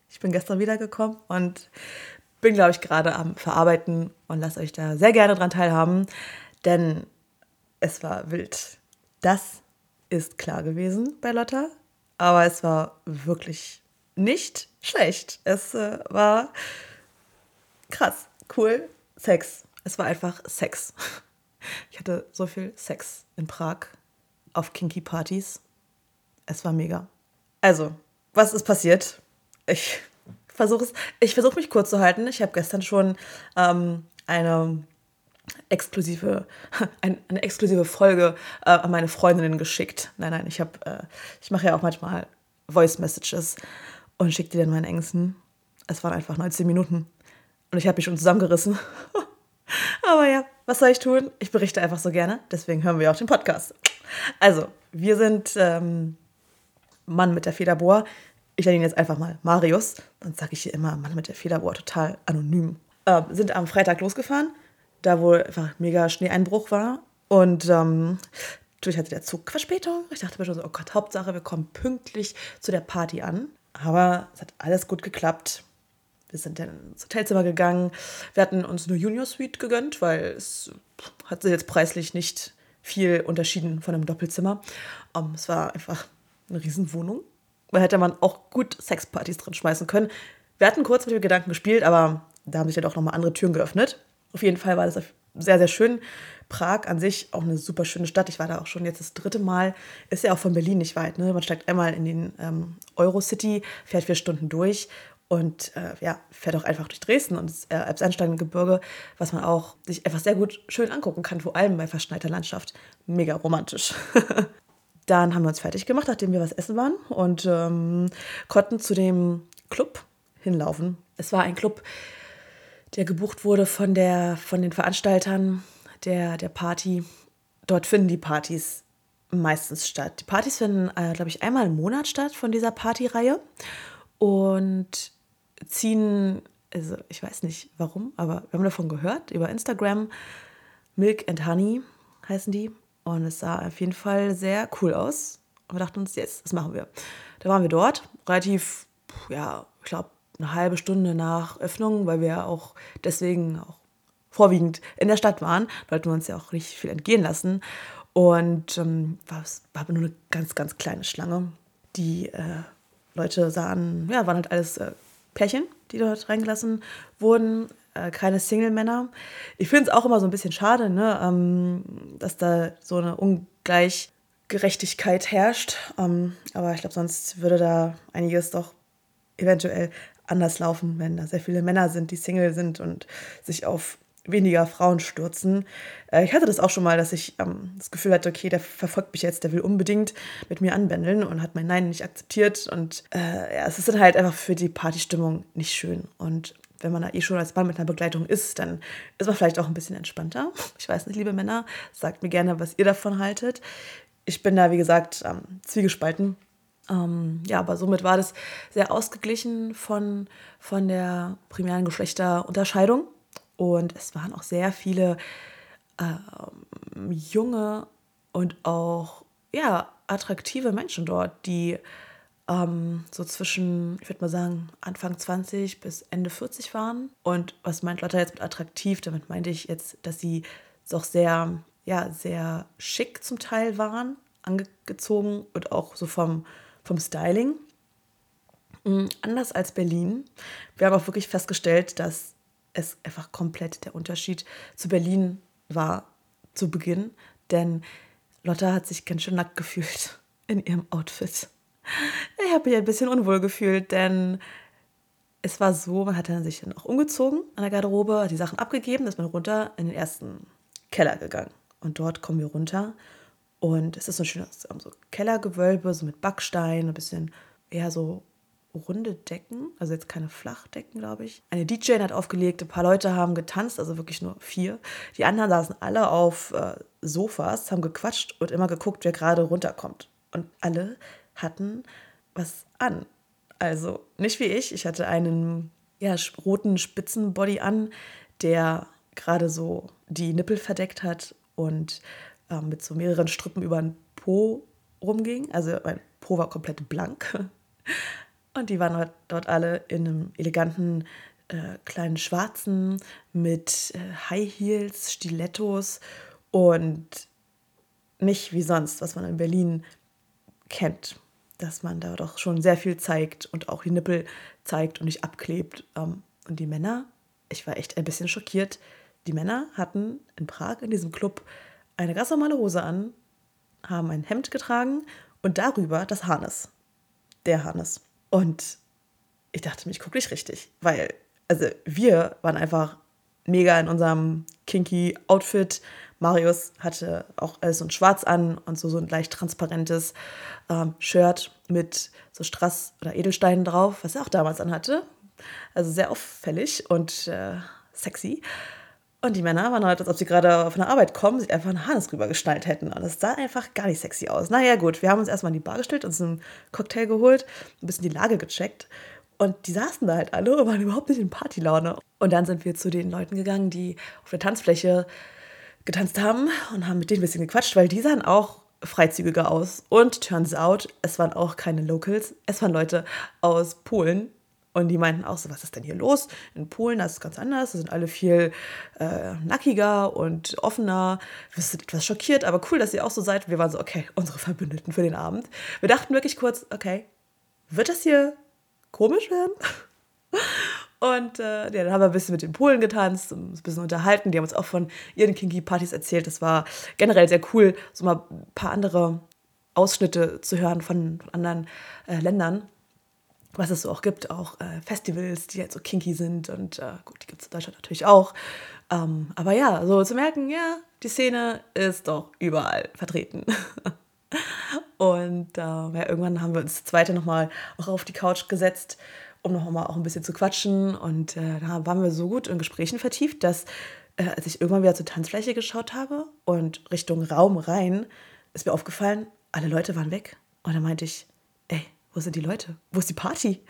Ich bin gestern wiedergekommen und bin, glaube ich, gerade am Verarbeiten und lasse euch da sehr gerne dran teilhaben, denn es war wild. Das ist klar gewesen bei Lotta, aber es war wirklich nicht schlecht. Es äh, war krass, cool, Sex es war einfach Sex. Ich hatte so viel Sex in Prag auf Kinky Partys. Es war mega. Also, was ist passiert? Ich versuche ich versuche mich kurz zu halten. Ich habe gestern schon ähm, eine exklusive, ein, eine exklusive Folge äh, an meine Freundinnen geschickt. Nein, nein, ich äh, ich mache ja auch manchmal Voice Messages und schicke die dann meinen Ängsten. Es waren einfach 19 Minuten und ich habe mich schon zusammengerissen. Aber ja, was soll ich tun? Ich berichte einfach so gerne. Deswegen hören wir auch den Podcast. Also, wir sind ähm, Mann mit der Federbohr. Ich nenne ihn jetzt einfach mal Marius. Sonst sage ich hier immer Mann mit der Federbohr, total anonym. Äh, sind am Freitag losgefahren, da wo einfach mega Schneeeinbruch war. Und ähm, natürlich hatte der Zug Verspätung. Ich dachte mir schon so, oh Gott, Hauptsache, wir kommen pünktlich zu der Party an. Aber es hat alles gut geklappt. Wir sind dann ins Hotelzimmer gegangen. Wir hatten uns eine Junior Suite gegönnt, weil es hat sich jetzt preislich nicht viel unterschieden von einem Doppelzimmer. Um, ähm, es war einfach eine Riesenwohnung. Da hätte man auch gut Sexpartys drin schmeißen können. Wir hatten kurz mit dem Gedanken gespielt, aber da haben sich ja doch nochmal andere Türen geöffnet. Auf jeden Fall war das sehr, sehr schön. Prag an sich auch eine super schöne Stadt. Ich war da auch schon jetzt das dritte Mal. Ist ja auch von Berlin nicht weit. Ne? Man steigt einmal in den ähm, Eurocity, fährt vier Stunden durch und äh, ja, fährt auch einfach durch Dresden und das äh, Alpseinsteingebirge, was man auch sich einfach sehr gut schön angucken kann, vor allem bei verschneiter Landschaft. Mega romantisch. Dann haben wir uns fertig gemacht, nachdem wir was essen waren und ähm, konnten zu dem Club hinlaufen. Es war ein Club, der gebucht wurde von, der, von den Veranstaltern der, der Party. Dort finden die Partys meistens statt. Die Partys finden, äh, glaube ich, einmal im Monat statt von dieser Partyreihe und ziehen, also ich weiß nicht warum, aber wir haben davon gehört über Instagram. Milk and Honey heißen die. Und es sah auf jeden Fall sehr cool aus. Und wir dachten uns, jetzt, das machen wir. Da waren wir dort, relativ, ja, ich glaube, eine halbe Stunde nach Öffnung, weil wir auch deswegen auch vorwiegend in der Stadt waren, wollten wir uns ja auch richtig viel entgehen lassen. Und ähm, war, war nur eine ganz, ganz kleine Schlange. Die äh, Leute sahen, ja, waren halt alles äh, Pärchen, die dort reingelassen wurden, äh, keine Single-Männer. Ich finde es auch immer so ein bisschen schade, ne, ähm, dass da so eine Ungleichgerechtigkeit herrscht. Ähm, aber ich glaube, sonst würde da einiges doch eventuell anders laufen, wenn da sehr viele Männer sind, die Single sind und sich auf weniger Frauen stürzen. Äh, ich hatte das auch schon mal, dass ich ähm, das Gefühl hatte, okay, der verfolgt mich jetzt, der will unbedingt mit mir anbändeln und hat mein Nein nicht akzeptiert. Und äh, ja, es ist dann halt einfach für die Partystimmung nicht schön. Und wenn man da eh schon als Mann mit einer Begleitung ist, dann ist man vielleicht auch ein bisschen entspannter. Ich weiß nicht, liebe Männer, sagt mir gerne, was ihr davon haltet. Ich bin da, wie gesagt, ähm, zwiegespalten. Ähm, ja, aber somit war das sehr ausgeglichen von, von der primären Geschlechterunterscheidung. Und es waren auch sehr viele ähm, junge und auch ja, attraktive Menschen dort, die ähm, so zwischen, ich würde mal sagen, Anfang 20 bis Ende 40 waren. Und was meint Lotta jetzt mit attraktiv? Damit meinte ich jetzt, dass sie doch sehr, ja, sehr schick zum Teil waren, angezogen und auch so vom, vom Styling. Mhm, anders als Berlin. Wir haben auch wirklich festgestellt, dass es einfach komplett der Unterschied zu Berlin war zu Beginn, denn Lotta hat sich ganz schön nackt gefühlt in ihrem Outfit. Ich habe mich ein bisschen unwohl gefühlt, denn es war so, man hat dann sich dann auch umgezogen an der Garderobe, hat die Sachen abgegeben, ist man runter in den ersten Keller gegangen. Und dort kommen wir runter und es ist so ein schönes so Kellergewölbe, so mit Backstein, ein bisschen eher so runde Decken, also jetzt keine Flachdecken, glaube ich. Eine DJ hat aufgelegt, ein paar Leute haben getanzt, also wirklich nur vier. Die anderen saßen alle auf äh, Sofas, haben gequatscht und immer geguckt, wer gerade runterkommt. Und alle hatten was an. Also nicht wie ich, ich hatte einen ja, roten Spitzenbody an, der gerade so die Nippel verdeckt hat und äh, mit so mehreren Strippen über den Po rumging. Also mein Po war komplett blank. Und die waren dort alle in einem eleganten äh, kleinen schwarzen mit äh, High Heels, Stilettos und nicht wie sonst, was man in Berlin kennt, dass man da doch schon sehr viel zeigt und auch die Nippel zeigt und nicht abklebt. Ähm, und die Männer, ich war echt ein bisschen schockiert, die Männer hatten in Prag in diesem Club eine ganz normale Hose an, haben ein Hemd getragen und darüber das Harnes. Der Harnes. Und ich dachte mir, ich gucke nicht richtig, weil, also wir waren einfach mega in unserem kinky Outfit. Marius hatte auch alles so ein Schwarz an und so, so ein leicht transparentes ähm, Shirt mit so Strass oder Edelsteinen drauf, was er auch damals anhatte. Also sehr auffällig und äh, sexy. Und die Männer waren halt, als ob sie gerade von der Arbeit kommen, sich einfach ein Harnes rüber geschnallt hätten. Und es sah einfach gar nicht sexy aus. Naja, gut, wir haben uns erstmal in die Bar gestellt, uns einen Cocktail geholt, ein bisschen die Lage gecheckt. Und die saßen da halt alle und waren überhaupt nicht in Partylaune. Und dann sind wir zu den Leuten gegangen, die auf der Tanzfläche getanzt haben und haben mit denen ein bisschen gequatscht, weil die sahen auch freizügiger aus. Und turns out, es waren auch keine Locals, es waren Leute aus Polen, und die meinten auch so, was ist denn hier los? In Polen das ist es ganz anders. Da sind alle viel äh, nackiger und offener. Wir sind etwas schockiert, aber cool, dass ihr auch so seid. Wir waren so, okay, unsere Verbündeten für den Abend. Wir dachten wirklich kurz, okay, wird das hier komisch werden? Und äh, ja, dann haben wir ein bisschen mit den Polen getanzt, ein bisschen unterhalten. Die haben uns auch von ihren Kinky-Partys erzählt. Das war generell sehr cool, so mal ein paar andere Ausschnitte zu hören von, von anderen äh, Ländern was es so auch gibt, auch äh, Festivals, die halt so kinky sind und äh, gut, die gibt es in Deutschland natürlich auch. Ähm, aber ja, so zu merken, ja, die Szene ist doch überall vertreten. und äh, ja, irgendwann haben wir uns zweite nochmal auch auf die Couch gesetzt um nochmal auch ein bisschen zu quatschen. Und äh, da waren wir so gut in Gesprächen vertieft, dass äh, als ich irgendwann wieder zur Tanzfläche geschaut habe und Richtung Raum rein, ist mir aufgefallen, alle Leute waren weg. Und dann meinte ich, wo sind die Leute? Wo ist die Party?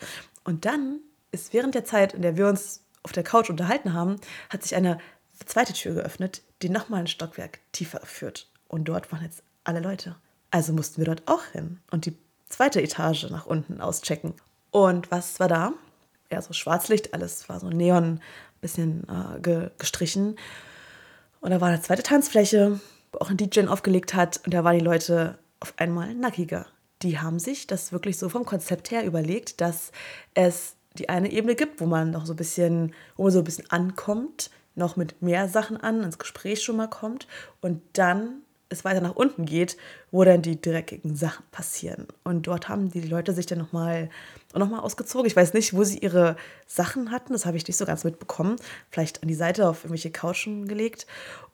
Und dann ist während der Zeit, in der wir uns auf der Couch unterhalten haben, hat sich eine zweite Tür geöffnet, die nochmal ein Stockwerk tiefer führt. Und dort waren jetzt alle Leute. Also mussten wir dort auch hin und die zweite Etage nach unten auschecken. Und was war da? Ja, so Schwarzlicht, alles war so neon, bisschen äh, ge gestrichen. Und da war eine zweite Tanzfläche, wo auch ein DJ aufgelegt hat. Und da waren die Leute auf einmal nackiger. Die haben sich das wirklich so vom Konzept her überlegt, dass es die eine Ebene gibt, wo man noch so ein bisschen, wo man so ein bisschen ankommt, noch mit mehr Sachen an, ins Gespräch schon mal kommt und dann es weiter nach unten geht, wo dann die dreckigen Sachen passieren. Und dort haben die Leute sich dann nochmal noch mal ausgezogen. Ich weiß nicht, wo sie ihre Sachen hatten, das habe ich nicht so ganz mitbekommen. Vielleicht an die Seite auf irgendwelche Couchen gelegt.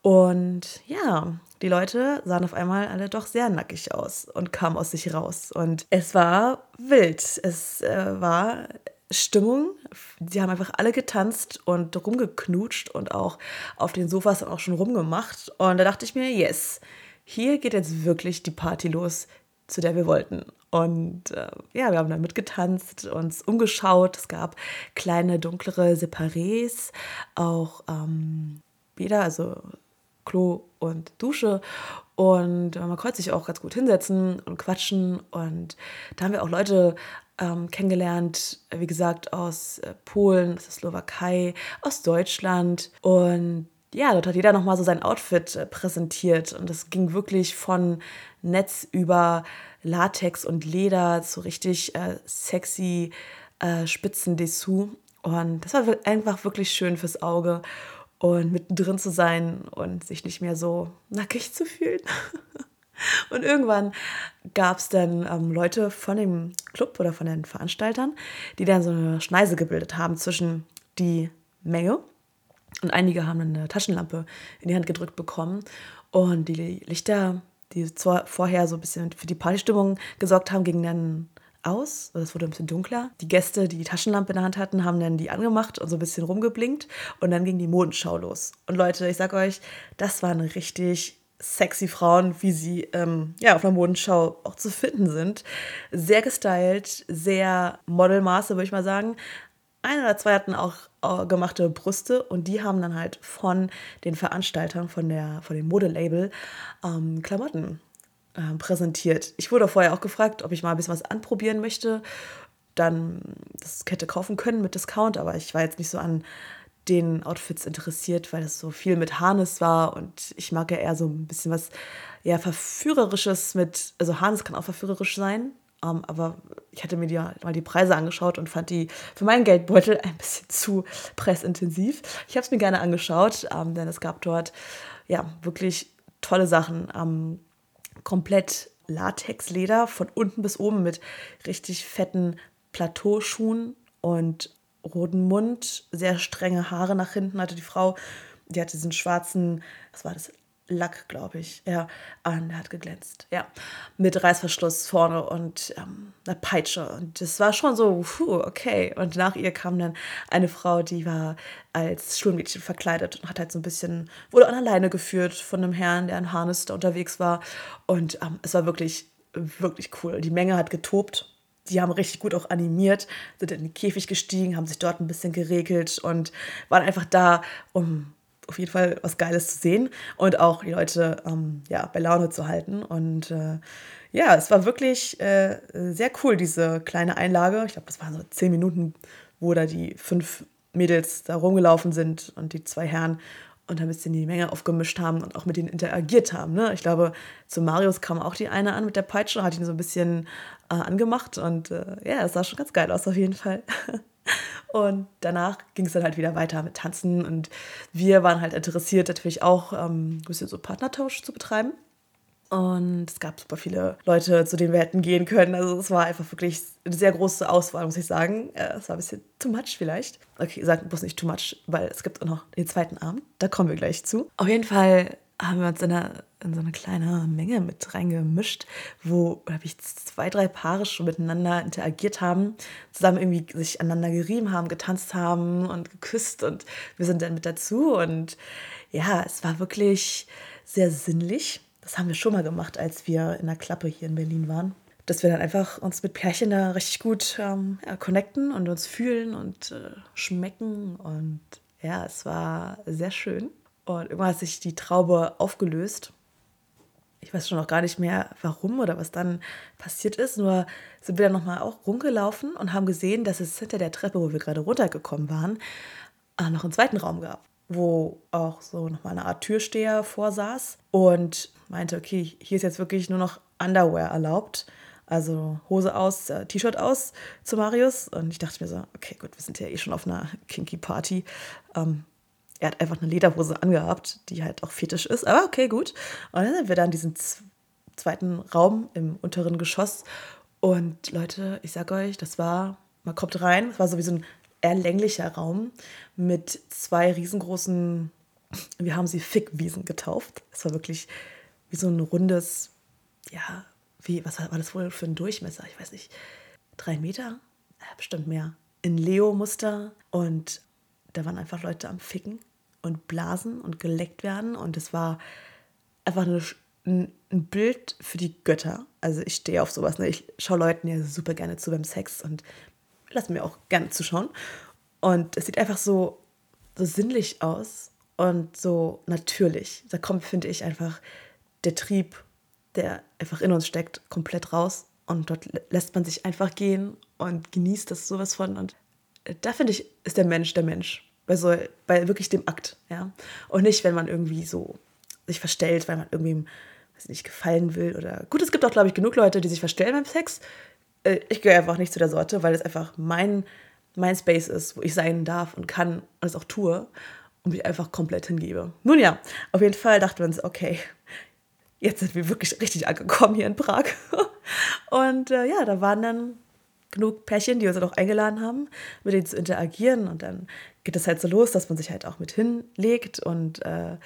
Und ja, die Leute sahen auf einmal alle doch sehr nackig aus und kamen aus sich raus. Und es war wild. Es äh, war Stimmung. Die haben einfach alle getanzt und rumgeknutscht und auch auf den Sofas auch schon rumgemacht. Und da dachte ich mir, yes, hier geht jetzt wirklich die Party los, zu der wir wollten. Und äh, ja, wir haben dann mitgetanzt, uns umgeschaut. Es gab kleine, dunklere Separés, auch ähm, Bäder, also Klo und Dusche. Und man konnte sich auch ganz gut hinsetzen und quatschen. Und da haben wir auch Leute ähm, kennengelernt, wie gesagt, aus äh, Polen, aus der Slowakei, aus Deutschland. Und ja, dort hat jeder nochmal so sein Outfit äh, präsentiert. Und das ging wirklich von Netz über Latex und Leder zu richtig äh, sexy äh, Spitzendessous. Und das war einfach wirklich schön fürs Auge und mittendrin zu sein und sich nicht mehr so nackig zu fühlen. Und irgendwann gab es dann ähm, Leute von dem Club oder von den Veranstaltern, die dann so eine Schneise gebildet haben zwischen die Menge. Und einige haben eine Taschenlampe in die Hand gedrückt bekommen. Und die Lichter, die vorher so ein bisschen für die Partystimmung gesorgt haben, gingen dann aus. Es wurde ein bisschen dunkler. Die Gäste, die die Taschenlampe in der Hand hatten, haben dann die angemacht und so ein bisschen rumgeblinkt. Und dann ging die Modenschau los. Und Leute, ich sag euch, das war eine richtig sexy Frauen, wie sie ähm, ja, auf der Modenschau auch zu finden sind. Sehr gestylt, sehr Modelmaße, würde ich mal sagen. Ein oder zwei hatten auch äh, gemachte Brüste und die haben dann halt von den Veranstaltern, von, der, von dem Modelabel ähm, Klamotten äh, präsentiert. Ich wurde vorher auch gefragt, ob ich mal ein bisschen was anprobieren möchte. Dann das hätte kaufen können mit Discount, aber ich war jetzt nicht so an den Outfits interessiert, weil es so viel mit Harness war und ich mag ja eher so ein bisschen was ja verführerisches mit, also Harness kann auch verführerisch sein, um, ähm, aber ich hatte mir die, mal die Preise angeschaut und fand die für meinen Geldbeutel ein bisschen zu pressintensiv. Ich habe es mir gerne angeschaut, um, ähm, denn es gab dort ja wirklich tolle Sachen, um, ähm, komplett Latexleder von unten bis oben mit richtig fetten Plateauschuhen und roten Mund, sehr strenge Haare nach hinten hatte die Frau. Die hatte diesen schwarzen, was war das? Lack, glaube ich. Ja, und der hat geglänzt. Ja, mit Reißverschluss vorne und ähm, einer Peitsche. Und das war schon so, puh, okay. Und nach ihr kam dann eine Frau, die war als Schulmädchen verkleidet und hat halt so ein bisschen, wurde an alleine geführt von einem Herrn, der in Harness da unterwegs war. Und ähm, es war wirklich, wirklich cool. Die Menge hat getobt die haben richtig gut auch animiert, sind in den Käfig gestiegen, haben sich dort ein bisschen geregelt und waren einfach da, um auf jeden Fall was Geiles zu sehen und auch die Leute ähm, ja, bei Laune zu halten. Und äh, ja, es war wirklich äh, sehr cool, diese kleine Einlage. Ich glaube, das waren so zehn Minuten, wo da die fünf Mädels da rumgelaufen sind und die zwei Herren und ein bisschen die Menge aufgemischt haben und auch mit denen interagiert haben. Ne? Ich glaube, zu Marius kam auch die eine an mit der Peitsche, hat ihn so ein bisschen äh, angemacht und äh, ja, es sah schon ganz geil aus auf jeden Fall. und danach ging es dann halt wieder weiter mit Tanzen und wir waren halt interessiert, natürlich auch ähm, ein bisschen so Partnertausch zu betreiben. Und es gab super viele Leute, zu denen wir hätten gehen können. Also es war einfach wirklich eine sehr große Auswahl, muss ich sagen. Äh, es war ein bisschen too much vielleicht. Okay, sagt bloß nicht too much, weil es gibt auch noch den zweiten Abend. Da kommen wir gleich zu. Auf jeden Fall haben wir uns in, eine, in so eine kleine Menge mit reingemischt, wo, glaube ich, zwei, drei Paare schon miteinander interagiert haben, zusammen irgendwie sich aneinander gerieben haben, getanzt haben und geküsst und wir sind dann mit dazu und ja, es war wirklich sehr sinnlich. Das haben wir schon mal gemacht, als wir in der Klappe hier in Berlin waren. Dass wir dann einfach uns mit Pärchen da richtig gut ähm, ja, connecten und uns fühlen und äh, schmecken. Und ja, es war sehr schön. Und irgendwann hat sich die Traube aufgelöst. Ich weiß schon noch gar nicht mehr, warum oder was dann passiert ist. Nur sind wir dann nochmal auch rumgelaufen und haben gesehen, dass es hinter der Treppe, wo wir gerade runtergekommen waren, äh, noch einen zweiten Raum gab wo auch so nochmal eine Art Türsteher vorsaß und meinte, okay, hier ist jetzt wirklich nur noch Underwear erlaubt. Also Hose aus, äh, T-Shirt aus zu Marius. Und ich dachte mir so, okay, gut, wir sind ja eh schon auf einer kinky Party. Ähm, er hat einfach eine Lederhose angehabt, die halt auch fetisch ist. Aber okay, gut. Und dann sind wir dann in diesem zweiten Raum im unteren Geschoss. Und Leute, ich sag euch, das war, man kommt rein, es war so wie so ein eher länglicher Raum mit zwei riesengroßen, wir haben sie Fickwiesen getauft. Es war wirklich wie so ein rundes, ja, wie, was war das wohl für ein Durchmesser? Ich weiß nicht, drei Meter? Ja, bestimmt mehr. In Leo-Muster und da waren einfach Leute am Ficken und blasen und geleckt werden und es war einfach eine, ein, ein Bild für die Götter. Also ich stehe auf sowas. Ne? Ich schaue Leuten ja super gerne zu beim Sex und lasse mir auch gerne zuschauen. Und es sieht einfach so, so sinnlich aus und so natürlich. Da kommt, finde ich, einfach der Trieb, der einfach in uns steckt, komplett raus. Und dort lässt man sich einfach gehen und genießt das sowas von. Und da finde ich, ist der Mensch der Mensch. Bei, so, bei wirklich dem Akt. Ja? Und nicht, wenn man irgendwie so sich verstellt, weil man irgendwie weiß nicht, gefallen will. Oder gut, es gibt auch, glaube ich, genug Leute, die sich verstellen beim Sex. Äh, ich gehöre einfach nicht zu der Sorte, weil es einfach mein, mein Space ist, wo ich sein darf und kann und es auch tue und mich einfach komplett hingebe. Nun ja, auf jeden Fall dachten wir uns, okay, jetzt sind wir wirklich richtig angekommen hier in Prag. Und äh, ja, da waren dann genug Pärchen, die uns dann auch eingeladen haben, mit denen zu interagieren. Und dann geht es halt so los, dass man sich halt auch mit hinlegt und äh,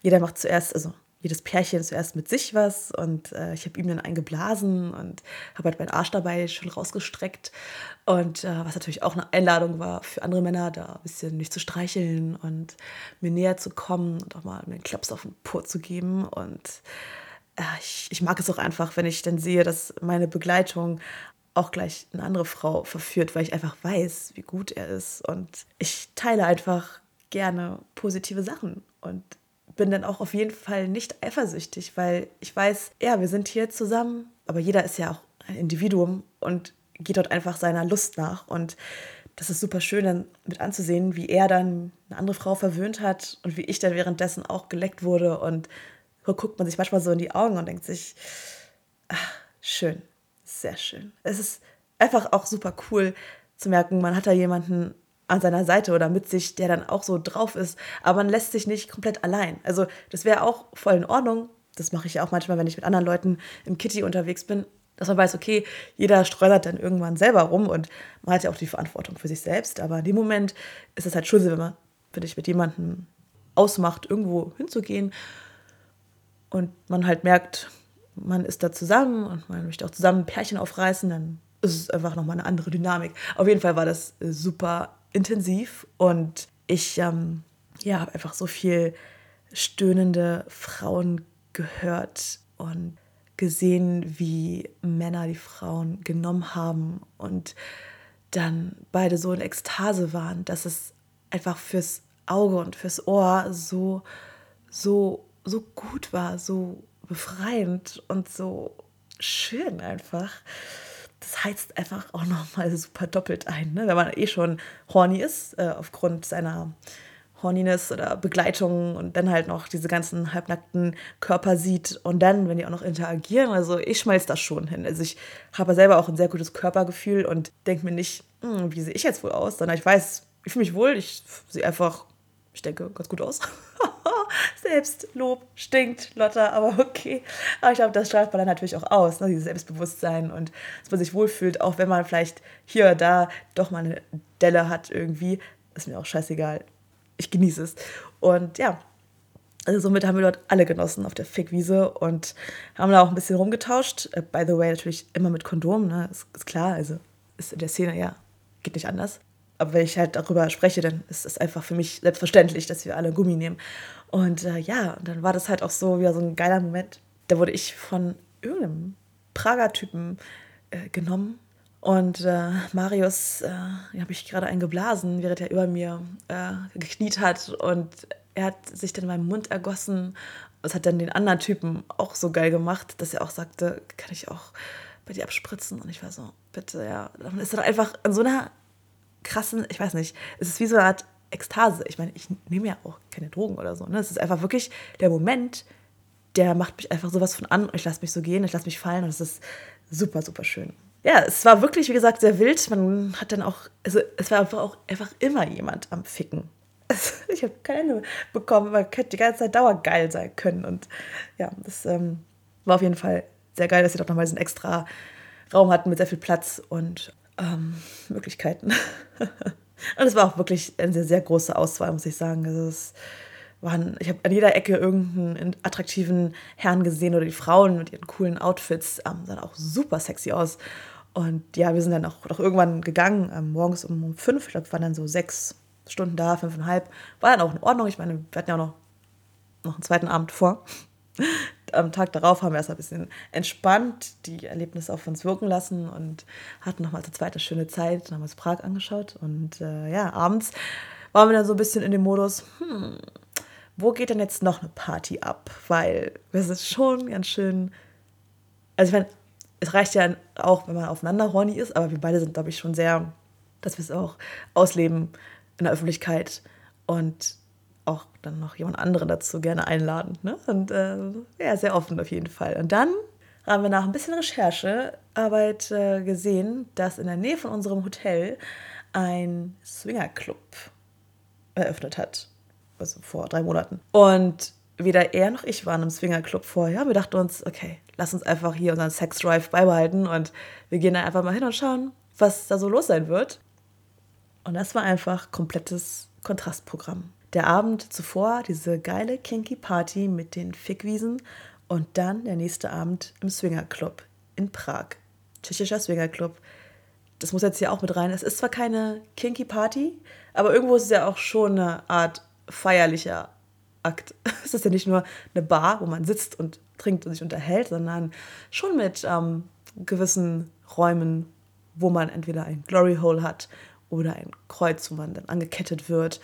jeder macht zuerst, also jedes Pärchen zuerst mit sich was und äh, ich habe ihm dann eingeblasen und habe halt meinen Arsch dabei schon rausgestreckt und äh, was natürlich auch eine Einladung war für andere Männer, da ein bisschen mich zu streicheln und mir näher zu kommen und auch mal einen Klaps auf den Po zu geben und äh, ich, ich mag es auch einfach, wenn ich dann sehe, dass meine Begleitung auch gleich eine andere Frau verführt, weil ich einfach weiß, wie gut er ist und ich teile einfach gerne positive Sachen und bin dann auch auf jeden Fall nicht eifersüchtig, weil ich weiß, ja, wir sind hier zusammen, aber jeder ist ja auch ein Individuum und geht dort einfach seiner Lust nach. Und das ist super schön dann mit anzusehen, wie er dann eine andere Frau verwöhnt hat und wie ich dann währenddessen auch geleckt wurde. Und so guckt man sich manchmal so in die Augen und denkt sich, ach, schön, sehr schön. Es ist einfach auch super cool zu merken, man hat da jemanden an seiner Seite oder mit sich, der dann auch so drauf ist. Aber man lässt sich nicht komplett allein. Also das wäre auch voll in Ordnung. Das mache ich ja auch manchmal, wenn ich mit anderen Leuten im Kitty unterwegs bin, dass man weiß, okay, jeder streunert dann irgendwann selber rum und man hat ja auch die Verantwortung für sich selbst. Aber in dem Moment ist es halt schön, wenn man, finde ich, mit jemandem ausmacht, irgendwo hinzugehen und man halt merkt, man ist da zusammen und man möchte auch zusammen ein Pärchen aufreißen, dann ist es einfach nochmal eine andere Dynamik. Auf jeden Fall war das super intensiv und ich ähm, ja, habe einfach so viel stöhnende Frauen gehört und gesehen, wie Männer die Frauen genommen haben und dann beide so in Ekstase waren, dass es einfach fürs Auge und fürs Ohr so, so, so gut war, so befreiend und so schön einfach das heizt einfach auch nochmal super doppelt ein. Ne? Wenn man eh schon horny ist, äh, aufgrund seiner Horniness oder Begleitung und dann halt noch diese ganzen halbnackten Körper sieht und dann, wenn die auch noch interagieren, also ich schmelze das schon hin. Also ich habe selber auch ein sehr gutes Körpergefühl und denke mir nicht, hm, wie sehe ich jetzt wohl aus, sondern ich weiß, ich fühle mich wohl, ich sehe einfach, ich denke, ganz gut aus. Selbstlob stinkt, Lotta, aber okay. Aber ich glaube, das strahlt man dann natürlich auch aus, ne? dieses Selbstbewusstsein und dass man sich wohlfühlt, auch wenn man vielleicht hier oder da doch mal eine Delle hat irgendwie. Ist mir auch scheißegal. Ich genieße es. Und ja, Also somit haben wir dort alle genossen auf der Fickwiese und haben da auch ein bisschen rumgetauscht. Uh, by the way, natürlich immer mit Kondom, ne? Ist, ist, klar, also ist in der Szene ja, geht nicht anders. Aber wenn ich halt darüber spreche, dann ist es einfach für mich selbstverständlich, dass wir alle Gummi nehmen. Und äh, ja, dann war das halt auch so wieder so ein geiler Moment. Da wurde ich von irgendeinem Prager Typen äh, genommen. Und äh, Marius, äh, habe ich gerade einen geblasen, während er über mir äh, gekniet hat. Und er hat sich dann in meinen Mund ergossen. Das hat dann den anderen Typen auch so geil gemacht, dass er auch sagte, kann ich auch bei dir abspritzen? Und ich war so, bitte, ja. Dann ist er einfach an so einer krassen, ich weiß nicht, es ist wie so eine Art Ekstase. Ich meine, ich nehme ja auch keine Drogen oder so. Ne? Es ist einfach wirklich der Moment, der macht mich einfach sowas von an ich lasse mich so gehen, ich lasse mich fallen und es ist super, super schön. Ja, es war wirklich, wie gesagt, sehr wild. Man hat dann auch, also es war einfach auch einfach immer jemand am Ficken. ich habe keine bekommen, man hätte die ganze Zeit dauergeil sein können. Und ja, das ähm, war auf jeden Fall sehr geil, dass sie doch nochmal diesen extra Raum hatten mit sehr viel Platz und ähm, Möglichkeiten. und es war auch wirklich eine sehr, sehr große Auswahl, muss ich sagen. Also es waren, ich habe an jeder Ecke irgendeinen attraktiven Herrn gesehen oder die Frauen mit ihren coolen Outfits ähm, sahen auch super sexy aus. Und ja, wir sind dann auch noch irgendwann gegangen, ähm, morgens um fünf, ich glaube, waren dann so sechs Stunden da, fünfeinhalb. War dann auch in Ordnung. Ich meine, wir hatten ja auch noch, noch einen zweiten Abend vor. Am Tag darauf haben wir erst ein bisschen entspannt die Erlebnisse auf uns wirken lassen und hatten nochmal zur zweite schöne Zeit. Haben uns Prag angeschaut. Und äh, ja, abends waren wir dann so ein bisschen in dem Modus, hm, wo geht denn jetzt noch eine Party ab? Weil es ist schon ganz schön. Also, ich meine, es reicht ja auch, wenn man aufeinander horny ist, aber wir beide sind, glaube ich, schon sehr, dass wir es auch ausleben in der Öffentlichkeit und auch dann noch jemand anderen dazu gerne einladen. Ne? Und äh, ja, sehr offen auf jeden Fall. Und dann haben wir nach ein bisschen Recherchearbeit äh, gesehen, dass in der Nähe von unserem Hotel ein Swingerclub eröffnet hat. Also vor drei Monaten. Und weder er noch ich waren im Swingerclub vorher. Wir dachten uns, okay, lass uns einfach hier unseren Sex-Drive beibehalten und wir gehen da einfach mal hin und schauen, was da so los sein wird. Und das war einfach komplettes Kontrastprogramm. Der Abend zuvor, diese geile Kinky Party mit den Fickwiesen und dann der nächste Abend im Swinger Club in Prag. Tschechischer Swinger Club. Das muss jetzt hier auch mit rein. Es ist zwar keine Kinky Party, aber irgendwo ist es ja auch schon eine Art feierlicher Akt. Es ist ja nicht nur eine Bar, wo man sitzt und trinkt und sich unterhält, sondern schon mit ähm, gewissen Räumen, wo man entweder ein Glory Hole hat oder ein Kreuz, wo man dann angekettet wird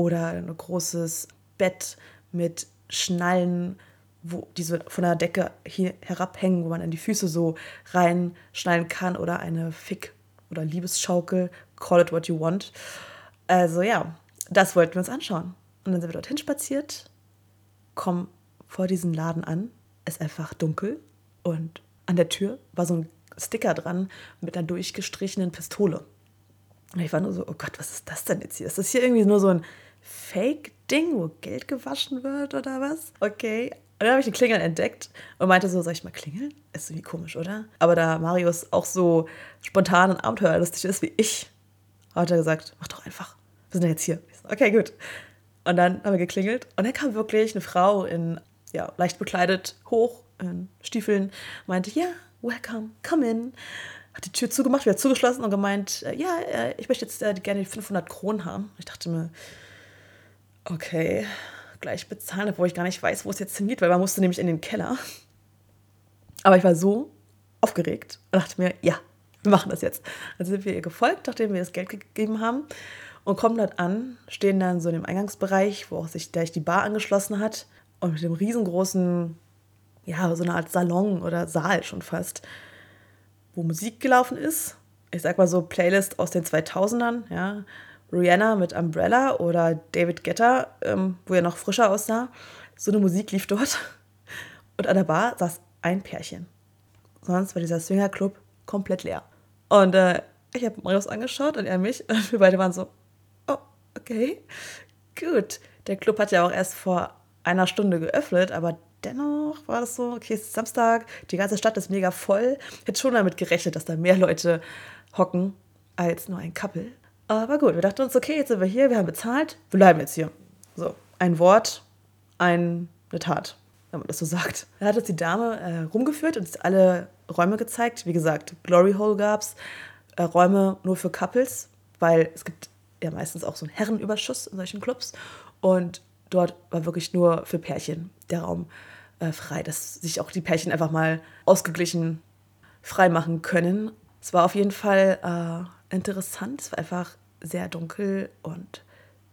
oder ein großes Bett mit Schnallen, wo die so von der Decke hier herabhängen, wo man in die Füße so reinschnallen kann oder eine Fick- oder Liebesschaukel, call it what you want. Also ja, das wollten wir uns anschauen. Und dann sind wir dorthin spaziert, kommen vor diesem Laden an, ist einfach dunkel und an der Tür war so ein Sticker dran mit einer durchgestrichenen Pistole. Und ich war nur so, oh Gott, was ist das denn jetzt hier? Ist das hier irgendwie nur so ein Fake-Ding, wo Geld gewaschen wird oder was? Okay. Und dann habe ich den Klingeln entdeckt und meinte so, soll ich mal klingeln? Ist irgendwie komisch, oder? Aber da Marius auch so spontan und abenteuerlustig ist wie ich, hat er gesagt, mach doch einfach. Wir sind ja jetzt hier. So, okay, gut. Und dann haben wir geklingelt und dann kam wirklich eine Frau in, ja, leicht bekleidet, hoch, in Stiefeln, meinte, ja, welcome, come in hat die Tür zugemacht, wieder zugeschlossen und gemeint, äh, ja, äh, ich möchte jetzt äh, gerne die 500 Kronen haben. Ich dachte mir, okay, gleich bezahlen, obwohl ich gar nicht weiß, wo es jetzt hingeht, weil man musste nämlich in den Keller. Aber ich war so aufgeregt und dachte mir, ja, wir machen das jetzt. Also sind wir ihr gefolgt, nachdem wir das Geld gegeben haben und kommen dort an, stehen dann so in dem Eingangsbereich, wo auch sich gleich die Bar angeschlossen hat und mit dem riesengroßen, ja, so eine Art Salon oder Saal schon fast wo Musik gelaufen ist. Ich sag mal so Playlist aus den 2000ern, ja. Rihanna mit Umbrella oder David Guetta, ähm, wo er noch frischer aussah. So eine Musik lief dort. Und an der Bar saß ein Pärchen. Sonst war dieser Swingerclub komplett leer. Und äh, ich habe Marius angeschaut und er mich. Und wir beide waren so, oh, okay, gut. Der Club hat ja auch erst vor einer Stunde geöffnet, aber dennoch war das so, okay, es ist Samstag, die ganze Stadt ist mega voll. Ich hätte schon damit gerechnet, dass da mehr Leute hocken als nur ein Couple. Aber gut, wir dachten uns, okay, jetzt sind wir hier, wir haben bezahlt, wir bleiben jetzt hier. So, ein Wort, ein, eine Tat, wenn man das so sagt. Er hat uns die Dame äh, rumgeführt und uns alle Räume gezeigt. Wie gesagt, Glory Hole gab es, äh, Räume nur für Couples, weil es gibt ja meistens auch so einen Herrenüberschuss in solchen Clubs. Und dort war wirklich nur für Pärchen der Raum äh, frei, dass sich auch die Pärchen einfach mal ausgeglichen freimachen können. Es war auf jeden Fall äh, interessant. Es war einfach sehr dunkel und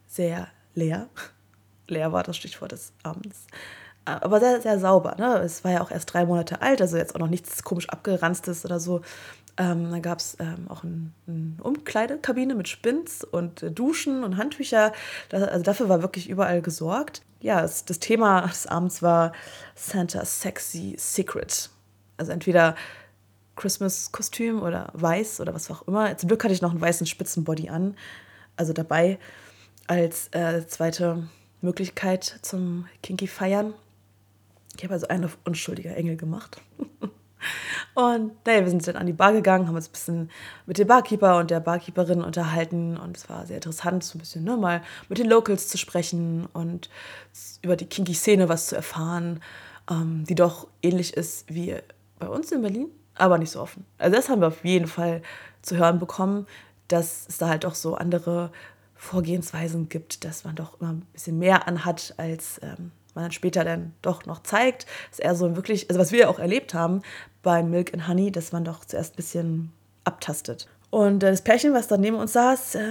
sehr leer. leer war das Stichwort des Abends. Aber sehr, sehr sauber. Ne? Es war ja auch erst drei Monate alt, also jetzt auch noch nichts komisch abgeranztes oder so. Ähm, dann gab es ähm, auch eine ein Umkleidekabine mit Spins und äh, Duschen und Handtücher. Das, also dafür war wirklich überall gesorgt. Ja, es, das Thema des Abends war Santa's Sexy Secret. Also entweder Christmas-Kostüm oder weiß oder was auch immer. Zum Glück hatte ich noch einen weißen Spitzenbody an, also dabei als äh, zweite Möglichkeit zum Kinky Feiern. Ich habe also einen unschuldiger Engel gemacht. Und naja, wir sind dann an die Bar gegangen, haben uns ein bisschen mit dem Barkeeper und der Barkeeperin unterhalten und es war sehr interessant, so ein bisschen ne, mal mit den Locals zu sprechen und über die Kinky-Szene was zu erfahren, ähm, die doch ähnlich ist wie bei uns in Berlin, aber nicht so offen. Also das haben wir auf jeden Fall zu hören bekommen, dass es da halt auch so andere Vorgehensweisen gibt, dass man doch immer ein bisschen mehr anhat als ähm, man dann später dann doch noch zeigt, dass er so wirklich, also was wir ja auch erlebt haben bei Milk and Honey, dass man doch zuerst ein bisschen abtastet. Und äh, das Pärchen, was da neben uns saß, äh,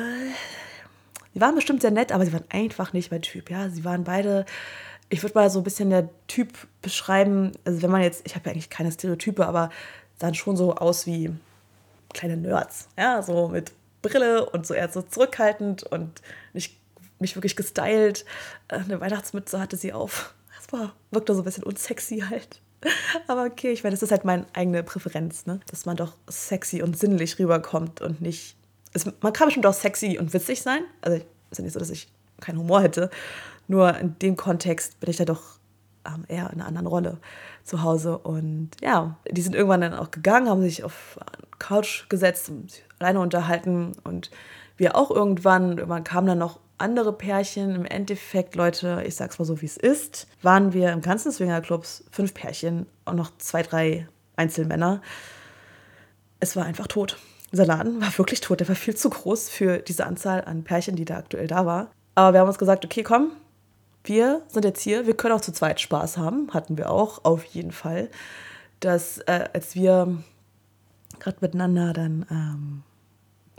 die waren bestimmt sehr nett, aber sie waren einfach nicht mein Typ. Ja, sie waren beide, ich würde mal so ein bisschen der Typ beschreiben, also wenn man jetzt, ich habe ja eigentlich keine Stereotype, aber sahen schon so aus wie kleine Nerds. Ja, so mit Brille und so eher so zurückhaltend und nicht nicht wirklich gestylt. Äh, eine Weihnachtsmütze hatte sie auf. Das war, wirkte so ein bisschen unsexy halt. Aber okay, ich meine, das ist halt meine eigene Präferenz, ne? dass man doch sexy und sinnlich rüberkommt und nicht. Es, man kann bestimmt auch sexy und witzig sein. Also, ist ja nicht so, dass ich keinen Humor hätte. Nur in dem Kontext bin ich da doch ähm, eher in einer anderen Rolle zu Hause. Und ja, die sind irgendwann dann auch gegangen, haben sich auf Couch gesetzt und sich alleine unterhalten. Und wir auch irgendwann. Irgendwann kamen dann noch andere Pärchen. Im Endeffekt, Leute, ich sag's mal so, wie es ist, waren wir im ganzen Swingerclubs fünf Pärchen und noch zwei, drei Einzelmänner. Es war einfach tot. Dieser Laden war wirklich tot. Der war viel zu groß für diese Anzahl an Pärchen, die da aktuell da war. Aber wir haben uns gesagt, okay, komm, wir sind jetzt hier. Wir können auch zu zweit Spaß haben. Hatten wir auch, auf jeden Fall. Dass, äh, als wir gerade miteinander dann ähm,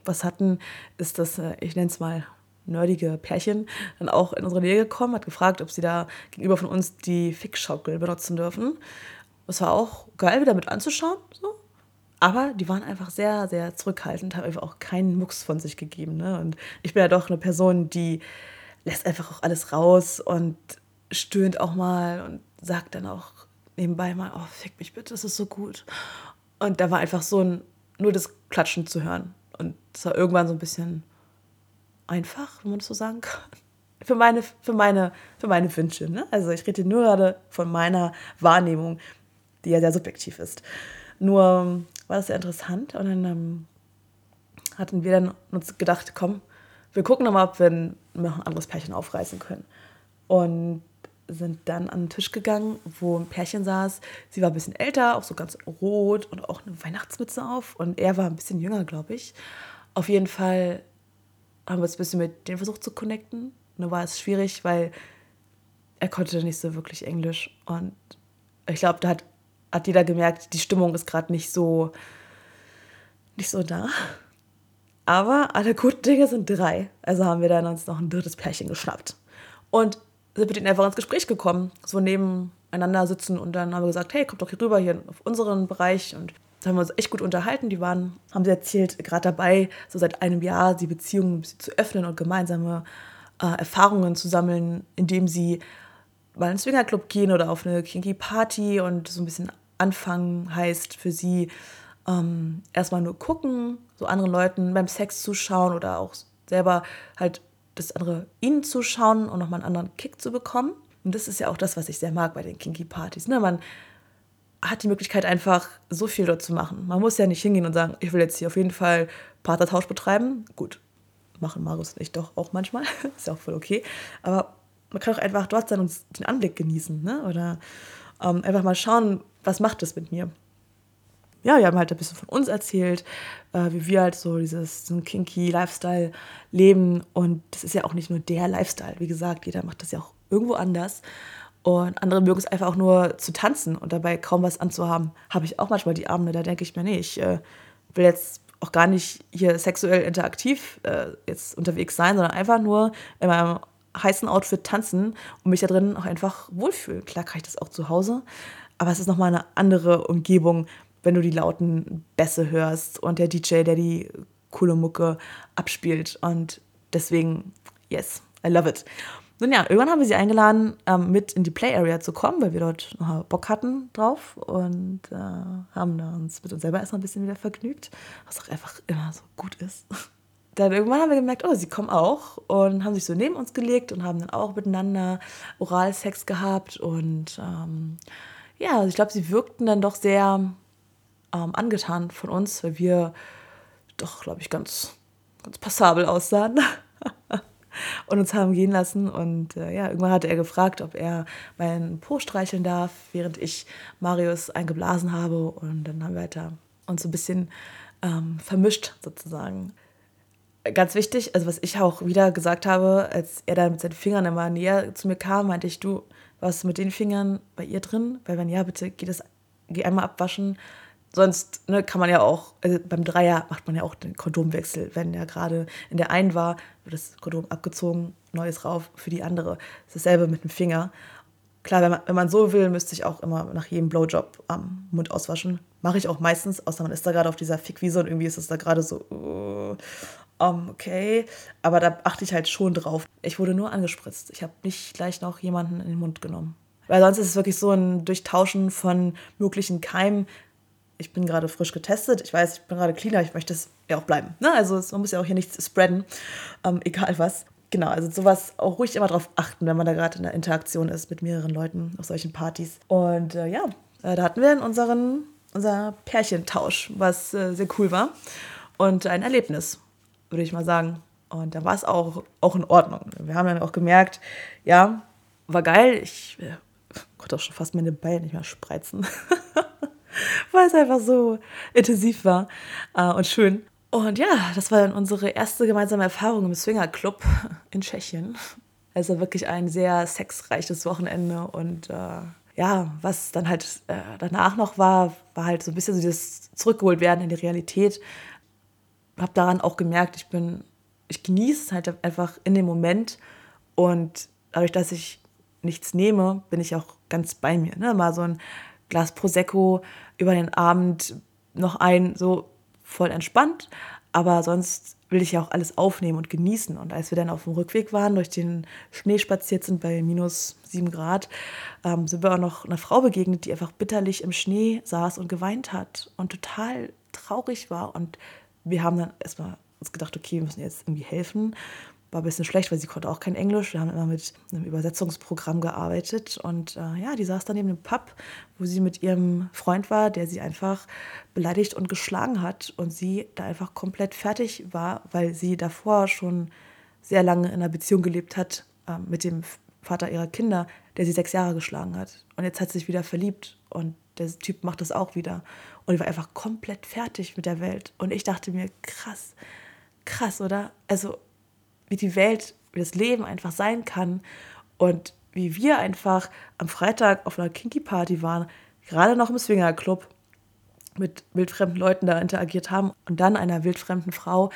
was hatten, ist das, äh, ich nenne es mal nerdige Pärchen dann auch in unsere Nähe gekommen, hat gefragt, ob sie da gegenüber von uns die Fickschaukel benutzen dürfen. Das war auch geil, wieder mit anzuschauen. So. Aber die waren einfach sehr, sehr zurückhaltend, haben einfach auch keinen Mucks von sich gegeben. Ne? Und ich bin ja doch eine Person, die lässt einfach auch alles raus und stöhnt auch mal und sagt dann auch nebenbei mal, oh, fick mich bitte, das ist so gut. Und da war einfach so ein, nur das Klatschen zu hören. Und es war irgendwann so ein bisschen einfach, wenn man das so sagen kann. Für meine, für meine, für meine Wünsche. Ne? Also ich rede nur gerade von meiner Wahrnehmung, die ja sehr subjektiv ist. Nur ähm, war das sehr interessant und dann ähm, hatten wir dann uns gedacht, komm, wir gucken nochmal, ob wir noch ein anderes Pärchen aufreißen können. Und sind dann an den Tisch gegangen, wo ein Pärchen saß. Sie war ein bisschen älter, auch so ganz rot und auch eine Weihnachtsmütze auf. Und er war ein bisschen jünger, glaube ich. Auf jeden Fall haben wir uns ein bisschen mit denen versucht zu connecten. Da war es schwierig, weil er konnte nicht so wirklich Englisch. Und ich glaube, da hat, hat jeder gemerkt, die Stimmung ist gerade nicht so, nicht so da. Aber alle guten Dinge sind drei. Also haben wir dann uns noch ein drittes Pärchen geschnappt. Und sind mit ihnen einfach ins Gespräch gekommen. So nebeneinander sitzen und dann haben wir gesagt, hey, kommt doch hier rüber, hier auf unseren Bereich. Und da haben wir uns echt gut unterhalten. Die waren, haben sie erzählt, gerade dabei, so seit einem Jahr die Beziehungen zu öffnen und gemeinsame äh, Erfahrungen zu sammeln, indem sie mal in einen Swingerclub gehen oder auf eine Kinky Party und so ein bisschen anfangen heißt für sie ähm, erstmal nur gucken, so anderen Leuten beim Sex zuschauen oder auch selber halt das andere ihnen zuschauen und nochmal einen anderen Kick zu bekommen. Und das ist ja auch das, was ich sehr mag bei den Kinky Partys. Ne? Man hat die Möglichkeit, einfach so viel dort zu machen. Man muss ja nicht hingehen und sagen, ich will jetzt hier auf jeden Fall Partnertausch betreiben. Gut, machen Marius und ich doch auch manchmal. ist ja auch voll okay. Aber man kann auch einfach dort sein und den Anblick genießen, ne? Oder ähm, einfach mal schauen, was macht das mit mir. Ja, wir haben halt ein bisschen von uns erzählt, äh, wie wir halt so dieses so kinky Lifestyle leben. Und das ist ja auch nicht nur der Lifestyle. Wie gesagt, jeder macht das ja auch irgendwo anders. Und andere mögen es einfach auch nur zu tanzen und dabei kaum was anzuhaben. Habe ich auch manchmal die Abende, da denke ich mir, nee, ich äh, will jetzt auch gar nicht hier sexuell interaktiv äh, jetzt unterwegs sein, sondern einfach nur in meinem heißen Outfit tanzen und mich da drin auch einfach wohlfühlen. Klar kann ich das auch zu Hause, aber es ist nochmal eine andere Umgebung, wenn du die lauten Bässe hörst und der DJ, der die coole Mucke abspielt. Und deswegen, yes, I love it. Nun ja, irgendwann haben wir sie eingeladen, ähm, mit in die Play Area zu kommen, weil wir dort noch Bock hatten drauf und äh, haben uns mit uns selber erstmal ein bisschen wieder vergnügt, was auch einfach immer so gut ist. Dann irgendwann haben wir gemerkt, oh, sie kommen auch und haben sich so neben uns gelegt und haben dann auch miteinander Oralsex gehabt und ähm, ja, also ich glaube, sie wirkten dann doch sehr ähm, angetan von uns, weil wir doch, glaube ich, ganz, ganz passabel aussahen. und uns haben gehen lassen. Und äh, ja, irgendwann hatte er gefragt, ob er meinen Po streicheln darf, während ich Marius eingeblasen habe. Und dann haben wir halt da uns so ein bisschen ähm, vermischt sozusagen. Ganz wichtig, also was ich auch wieder gesagt habe, als er dann mit seinen Fingern immer näher zu mir kam, meinte ich, du, was mit den Fingern bei ihr drin? Weil wenn ja, bitte geh das, geh einmal abwaschen, Sonst ne, kann man ja auch, also beim Dreier macht man ja auch den Kondomwechsel. Wenn er gerade in der einen war, wird das Kondom abgezogen, neues rauf für die andere. Das ist dasselbe mit dem Finger. Klar, wenn man, wenn man so will, müsste ich auch immer nach jedem Blowjob am Mund auswaschen. Mache ich auch meistens, außer man ist da gerade auf dieser Fickwiese und irgendwie ist es da gerade so, uh, um, okay. Aber da achte ich halt schon drauf. Ich wurde nur angespritzt. Ich habe nicht gleich noch jemanden in den Mund genommen. Weil sonst ist es wirklich so ein Durchtauschen von möglichen Keimen, ich bin gerade frisch getestet, ich weiß, ich bin gerade cleaner, ich möchte es ja auch bleiben. Ne? Also man muss ja auch hier nichts spreaden, ähm, egal was. Genau, also sowas auch ruhig immer darauf achten, wenn man da gerade in der Interaktion ist mit mehreren Leuten auf solchen Partys. Und äh, ja, äh, da hatten wir unseren, unser Pärchentausch, was äh, sehr cool war. Und ein Erlebnis, würde ich mal sagen. Und da war es auch, auch in Ordnung. Wir haben dann auch gemerkt, ja, war geil. Ich äh, konnte auch schon fast meine Beine nicht mehr spreizen. weil es einfach so intensiv war äh, und schön. Und ja, das war dann unsere erste gemeinsame Erfahrung im Swinger Club in Tschechien. Also wirklich ein sehr sexreiches Wochenende und äh, ja, was dann halt äh, danach noch war, war halt so ein bisschen so dieses zurückgeholt werden in die Realität. Habe daran auch gemerkt, ich bin, ich genieße es halt einfach in dem Moment und dadurch, dass ich nichts nehme, bin ich auch ganz bei mir. Ne? Mal so ein Glas Prosecco über den Abend noch ein, so voll entspannt. Aber sonst will ich ja auch alles aufnehmen und genießen. Und als wir dann auf dem Rückweg waren, durch den Schnee spaziert sind bei minus sieben Grad, ähm, sind wir auch noch einer Frau begegnet, die einfach bitterlich im Schnee saß und geweint hat und total traurig war. Und wir haben dann erstmal uns gedacht, okay, wir müssen jetzt irgendwie helfen war ein bisschen schlecht, weil sie konnte auch kein Englisch. Wir haben immer mit einem Übersetzungsprogramm gearbeitet. Und äh, ja, die saß dann neben dem Pub, wo sie mit ihrem Freund war, der sie einfach beleidigt und geschlagen hat. Und sie da einfach komplett fertig war, weil sie davor schon sehr lange in einer Beziehung gelebt hat äh, mit dem Vater ihrer Kinder, der sie sechs Jahre geschlagen hat. Und jetzt hat sie sich wieder verliebt. Und der Typ macht das auch wieder. Und die war einfach komplett fertig mit der Welt. Und ich dachte mir, krass, krass, oder? Also wie die Welt, wie das Leben einfach sein kann. Und wie wir einfach am Freitag auf einer Kinky-Party waren, gerade noch im Swinger-Club mit wildfremden Leuten da interagiert haben und dann einer wildfremden Frau,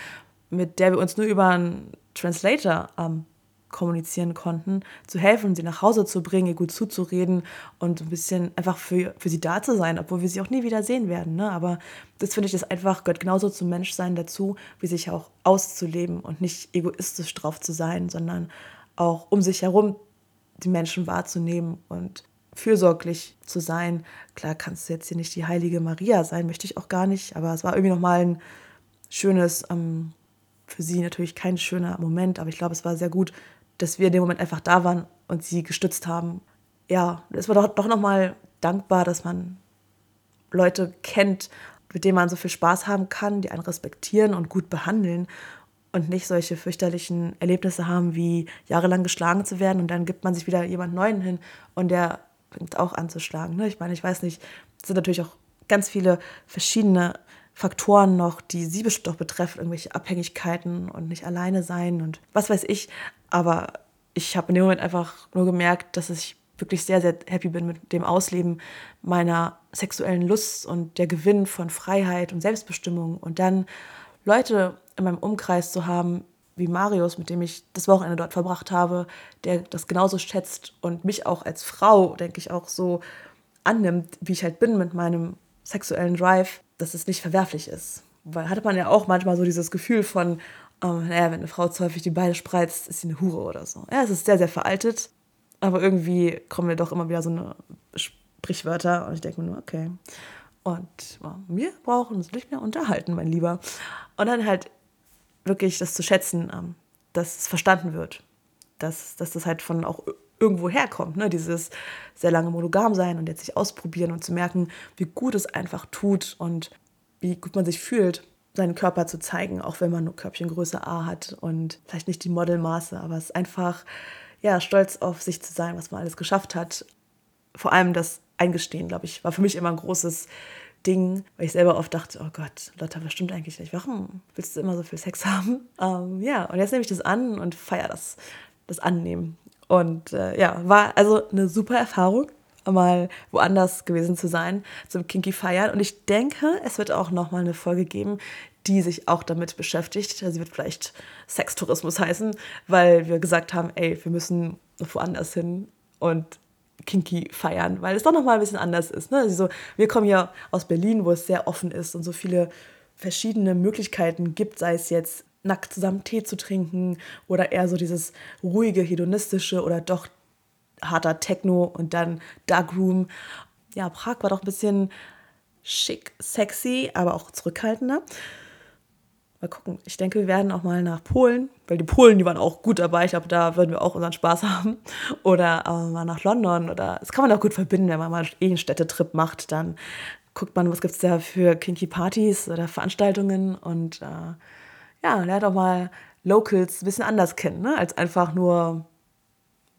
mit der wir uns nur über einen Translator ähm, kommunizieren konnten, zu helfen, sie nach Hause zu bringen, ihr gut zuzureden und ein bisschen einfach für, für sie da zu sein, obwohl wir sie auch nie wieder sehen werden. Ne? Aber das finde ich, das einfach gehört genauso zum Menschsein dazu, wie sich auch auszuleben und nicht egoistisch drauf zu sein, sondern auch um sich herum die Menschen wahrzunehmen und fürsorglich zu sein. Klar kannst du jetzt hier nicht die heilige Maria sein, möchte ich auch gar nicht, aber es war irgendwie nochmal ein schönes, ähm, für sie natürlich kein schöner Moment, aber ich glaube, es war sehr gut, dass wir in dem Moment einfach da waren und sie gestützt haben. Ja, es war doch, doch nochmal dankbar, dass man Leute kennt, mit denen man so viel Spaß haben kann, die einen respektieren und gut behandeln und nicht solche fürchterlichen Erlebnisse haben, wie jahrelang geschlagen zu werden und dann gibt man sich wieder jemand Neuen hin und der fängt auch an zu schlagen. Ne? Ich meine, ich weiß nicht, es sind natürlich auch ganz viele verschiedene Faktoren noch, die sie bestimmt auch betreffen, irgendwelche Abhängigkeiten und nicht alleine sein und was weiß ich. Aber ich habe in dem Moment einfach nur gemerkt, dass ich wirklich sehr, sehr happy bin mit dem Ausleben meiner sexuellen Lust und der Gewinn von Freiheit und Selbstbestimmung. Und dann Leute in meinem Umkreis zu haben, wie Marius, mit dem ich das Wochenende dort verbracht habe, der das genauso schätzt und mich auch als Frau, denke ich, auch so annimmt, wie ich halt bin mit meinem sexuellen Drive, dass es nicht verwerflich ist. Weil hatte man ja auch manchmal so dieses Gefühl von, ähm, naja, wenn eine Frau zu häufig die Beine spreizt, ist sie eine Hure oder so. Ja, es ist sehr, sehr veraltet, aber irgendwie kommen mir doch immer wieder so eine Sprichwörter und ich denke mir nur, okay. Und wir brauchen uns nicht mehr unterhalten, mein Lieber. Und dann halt wirklich das zu schätzen, ähm, dass es verstanden wird. Dass, dass das halt von auch irgendwo herkommt, ne? dieses sehr lange monogam sein und jetzt sich ausprobieren und zu merken, wie gut es einfach tut und wie gut man sich fühlt, seinen Körper zu zeigen, auch wenn man nur Körbchengröße A hat und vielleicht nicht die Modelmaße, aber es ist einfach, ja, stolz auf sich zu sein, was man alles geschafft hat. Vor allem das Eingestehen, glaube ich, war für mich immer ein großes Ding, weil ich selber oft dachte, oh Gott, Lotta, was stimmt eigentlich nicht? Warum willst du immer so viel Sex haben? Ähm, ja, und jetzt nehme ich das an und feiere das, das Annehmen. Und äh, ja, war also eine super Erfahrung, mal woanders gewesen zu sein, zum Kinky Feiern. Und ich denke, es wird auch noch mal eine Folge geben, die sich auch damit beschäftigt. Sie wird vielleicht Sextourismus heißen, weil wir gesagt haben, ey, wir müssen woanders hin und Kinky feiern, weil es doch noch mal ein bisschen anders ist. Ne? Also wir kommen ja aus Berlin, wo es sehr offen ist und so viele verschiedene Möglichkeiten gibt, sei es jetzt nackt zusammen Tee zu trinken oder eher so dieses ruhige, hedonistische oder doch harter Techno und dann Darkroom. Ja, Prag war doch ein bisschen schick, sexy, aber auch zurückhaltender. Mal gucken. Ich denke, wir werden auch mal nach Polen, weil die Polen, die waren auch gut dabei. Ich glaube, da würden wir auch unseren Spaß haben. Oder äh, mal nach London. Oder das kann man auch gut verbinden, wenn man mal eh einen Städtetrip macht. Dann guckt man, was gibt es da für kinky Partys oder Veranstaltungen und äh, ja, lernt auch mal Locals ein bisschen anders kennen, ne? als einfach nur,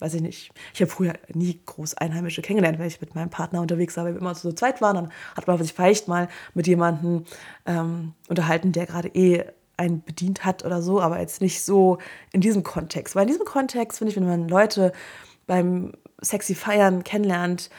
weiß ich nicht. Ich habe früher nie groß Einheimische kennengelernt, wenn ich mit meinem Partner unterwegs war, weil wir immer zu so zweit waren. Dann hat man sich vielleicht mal mit jemandem ähm, unterhalten, der gerade eh einen bedient hat oder so, aber jetzt nicht so in diesem Kontext. Weil in diesem Kontext finde ich, wenn man Leute beim sexy Feiern kennenlernt,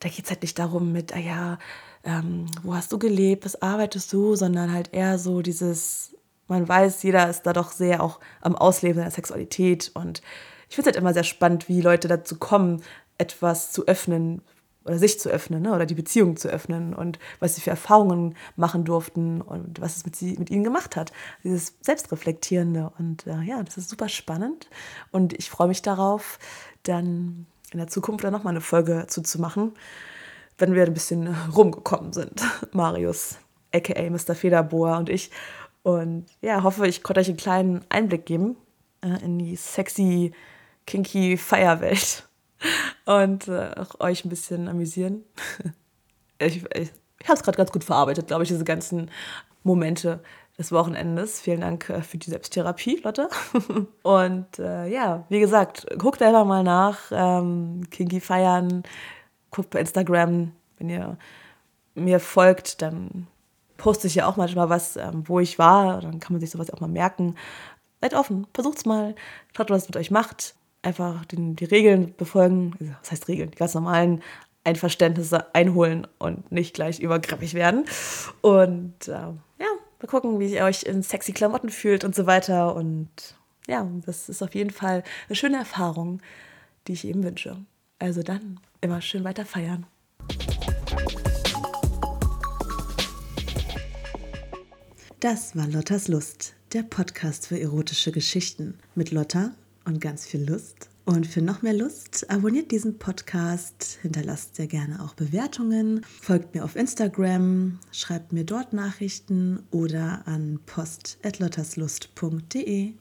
da geht es halt nicht darum mit, ah ja, ähm, wo hast du gelebt, was arbeitest du, sondern halt eher so dieses man weiß, jeder ist da doch sehr auch am Ausleben seiner Sexualität. Und ich finde es halt immer sehr spannend, wie Leute dazu kommen, etwas zu öffnen oder sich zu öffnen ne? oder die Beziehung zu öffnen und was sie für Erfahrungen machen durften und was es mit, sie, mit ihnen gemacht hat. Dieses Selbstreflektierende. Und äh, ja, das ist super spannend. Und ich freue mich darauf, dann in der Zukunft dann nochmal eine Folge zuzumachen, wenn wir ein bisschen rumgekommen sind. Marius, aka Mr. Federbohr und ich. Und ja, hoffe, ich konnte euch einen kleinen Einblick geben äh, in die sexy, kinky Feierwelt und äh, auch euch ein bisschen amüsieren. ich ich, ich habe es gerade ganz gut verarbeitet, glaube ich, diese ganzen Momente des Wochenendes. Vielen Dank äh, für die Selbsttherapie, Lotte. und äh, ja, wie gesagt, guckt einfach mal nach. Ähm, Kinky feiern. Guckt bei Instagram, wenn ihr mir folgt, dann poste ich ja auch manchmal was, ähm, wo ich war. Dann kann man sich sowas auch mal merken. Seid offen, versucht's mal, schaut, was es mit euch macht. Einfach den, die Regeln befolgen. Also, was heißt Regeln? Die ganz normalen Einverständnisse einholen und nicht gleich übergriffig werden. Und äh, ja, mal gucken, wie ihr euch in sexy Klamotten fühlt und so weiter. Und ja, das ist auf jeden Fall eine schöne Erfahrung, die ich eben wünsche. Also dann immer schön weiter feiern. Das war Lottas Lust, der Podcast für erotische Geschichten mit Lotta und ganz viel Lust. Und für noch mehr Lust, abonniert diesen Podcast, hinterlasst sehr gerne auch Bewertungen, folgt mir auf Instagram, schreibt mir dort Nachrichten oder an post.lotterslust.de.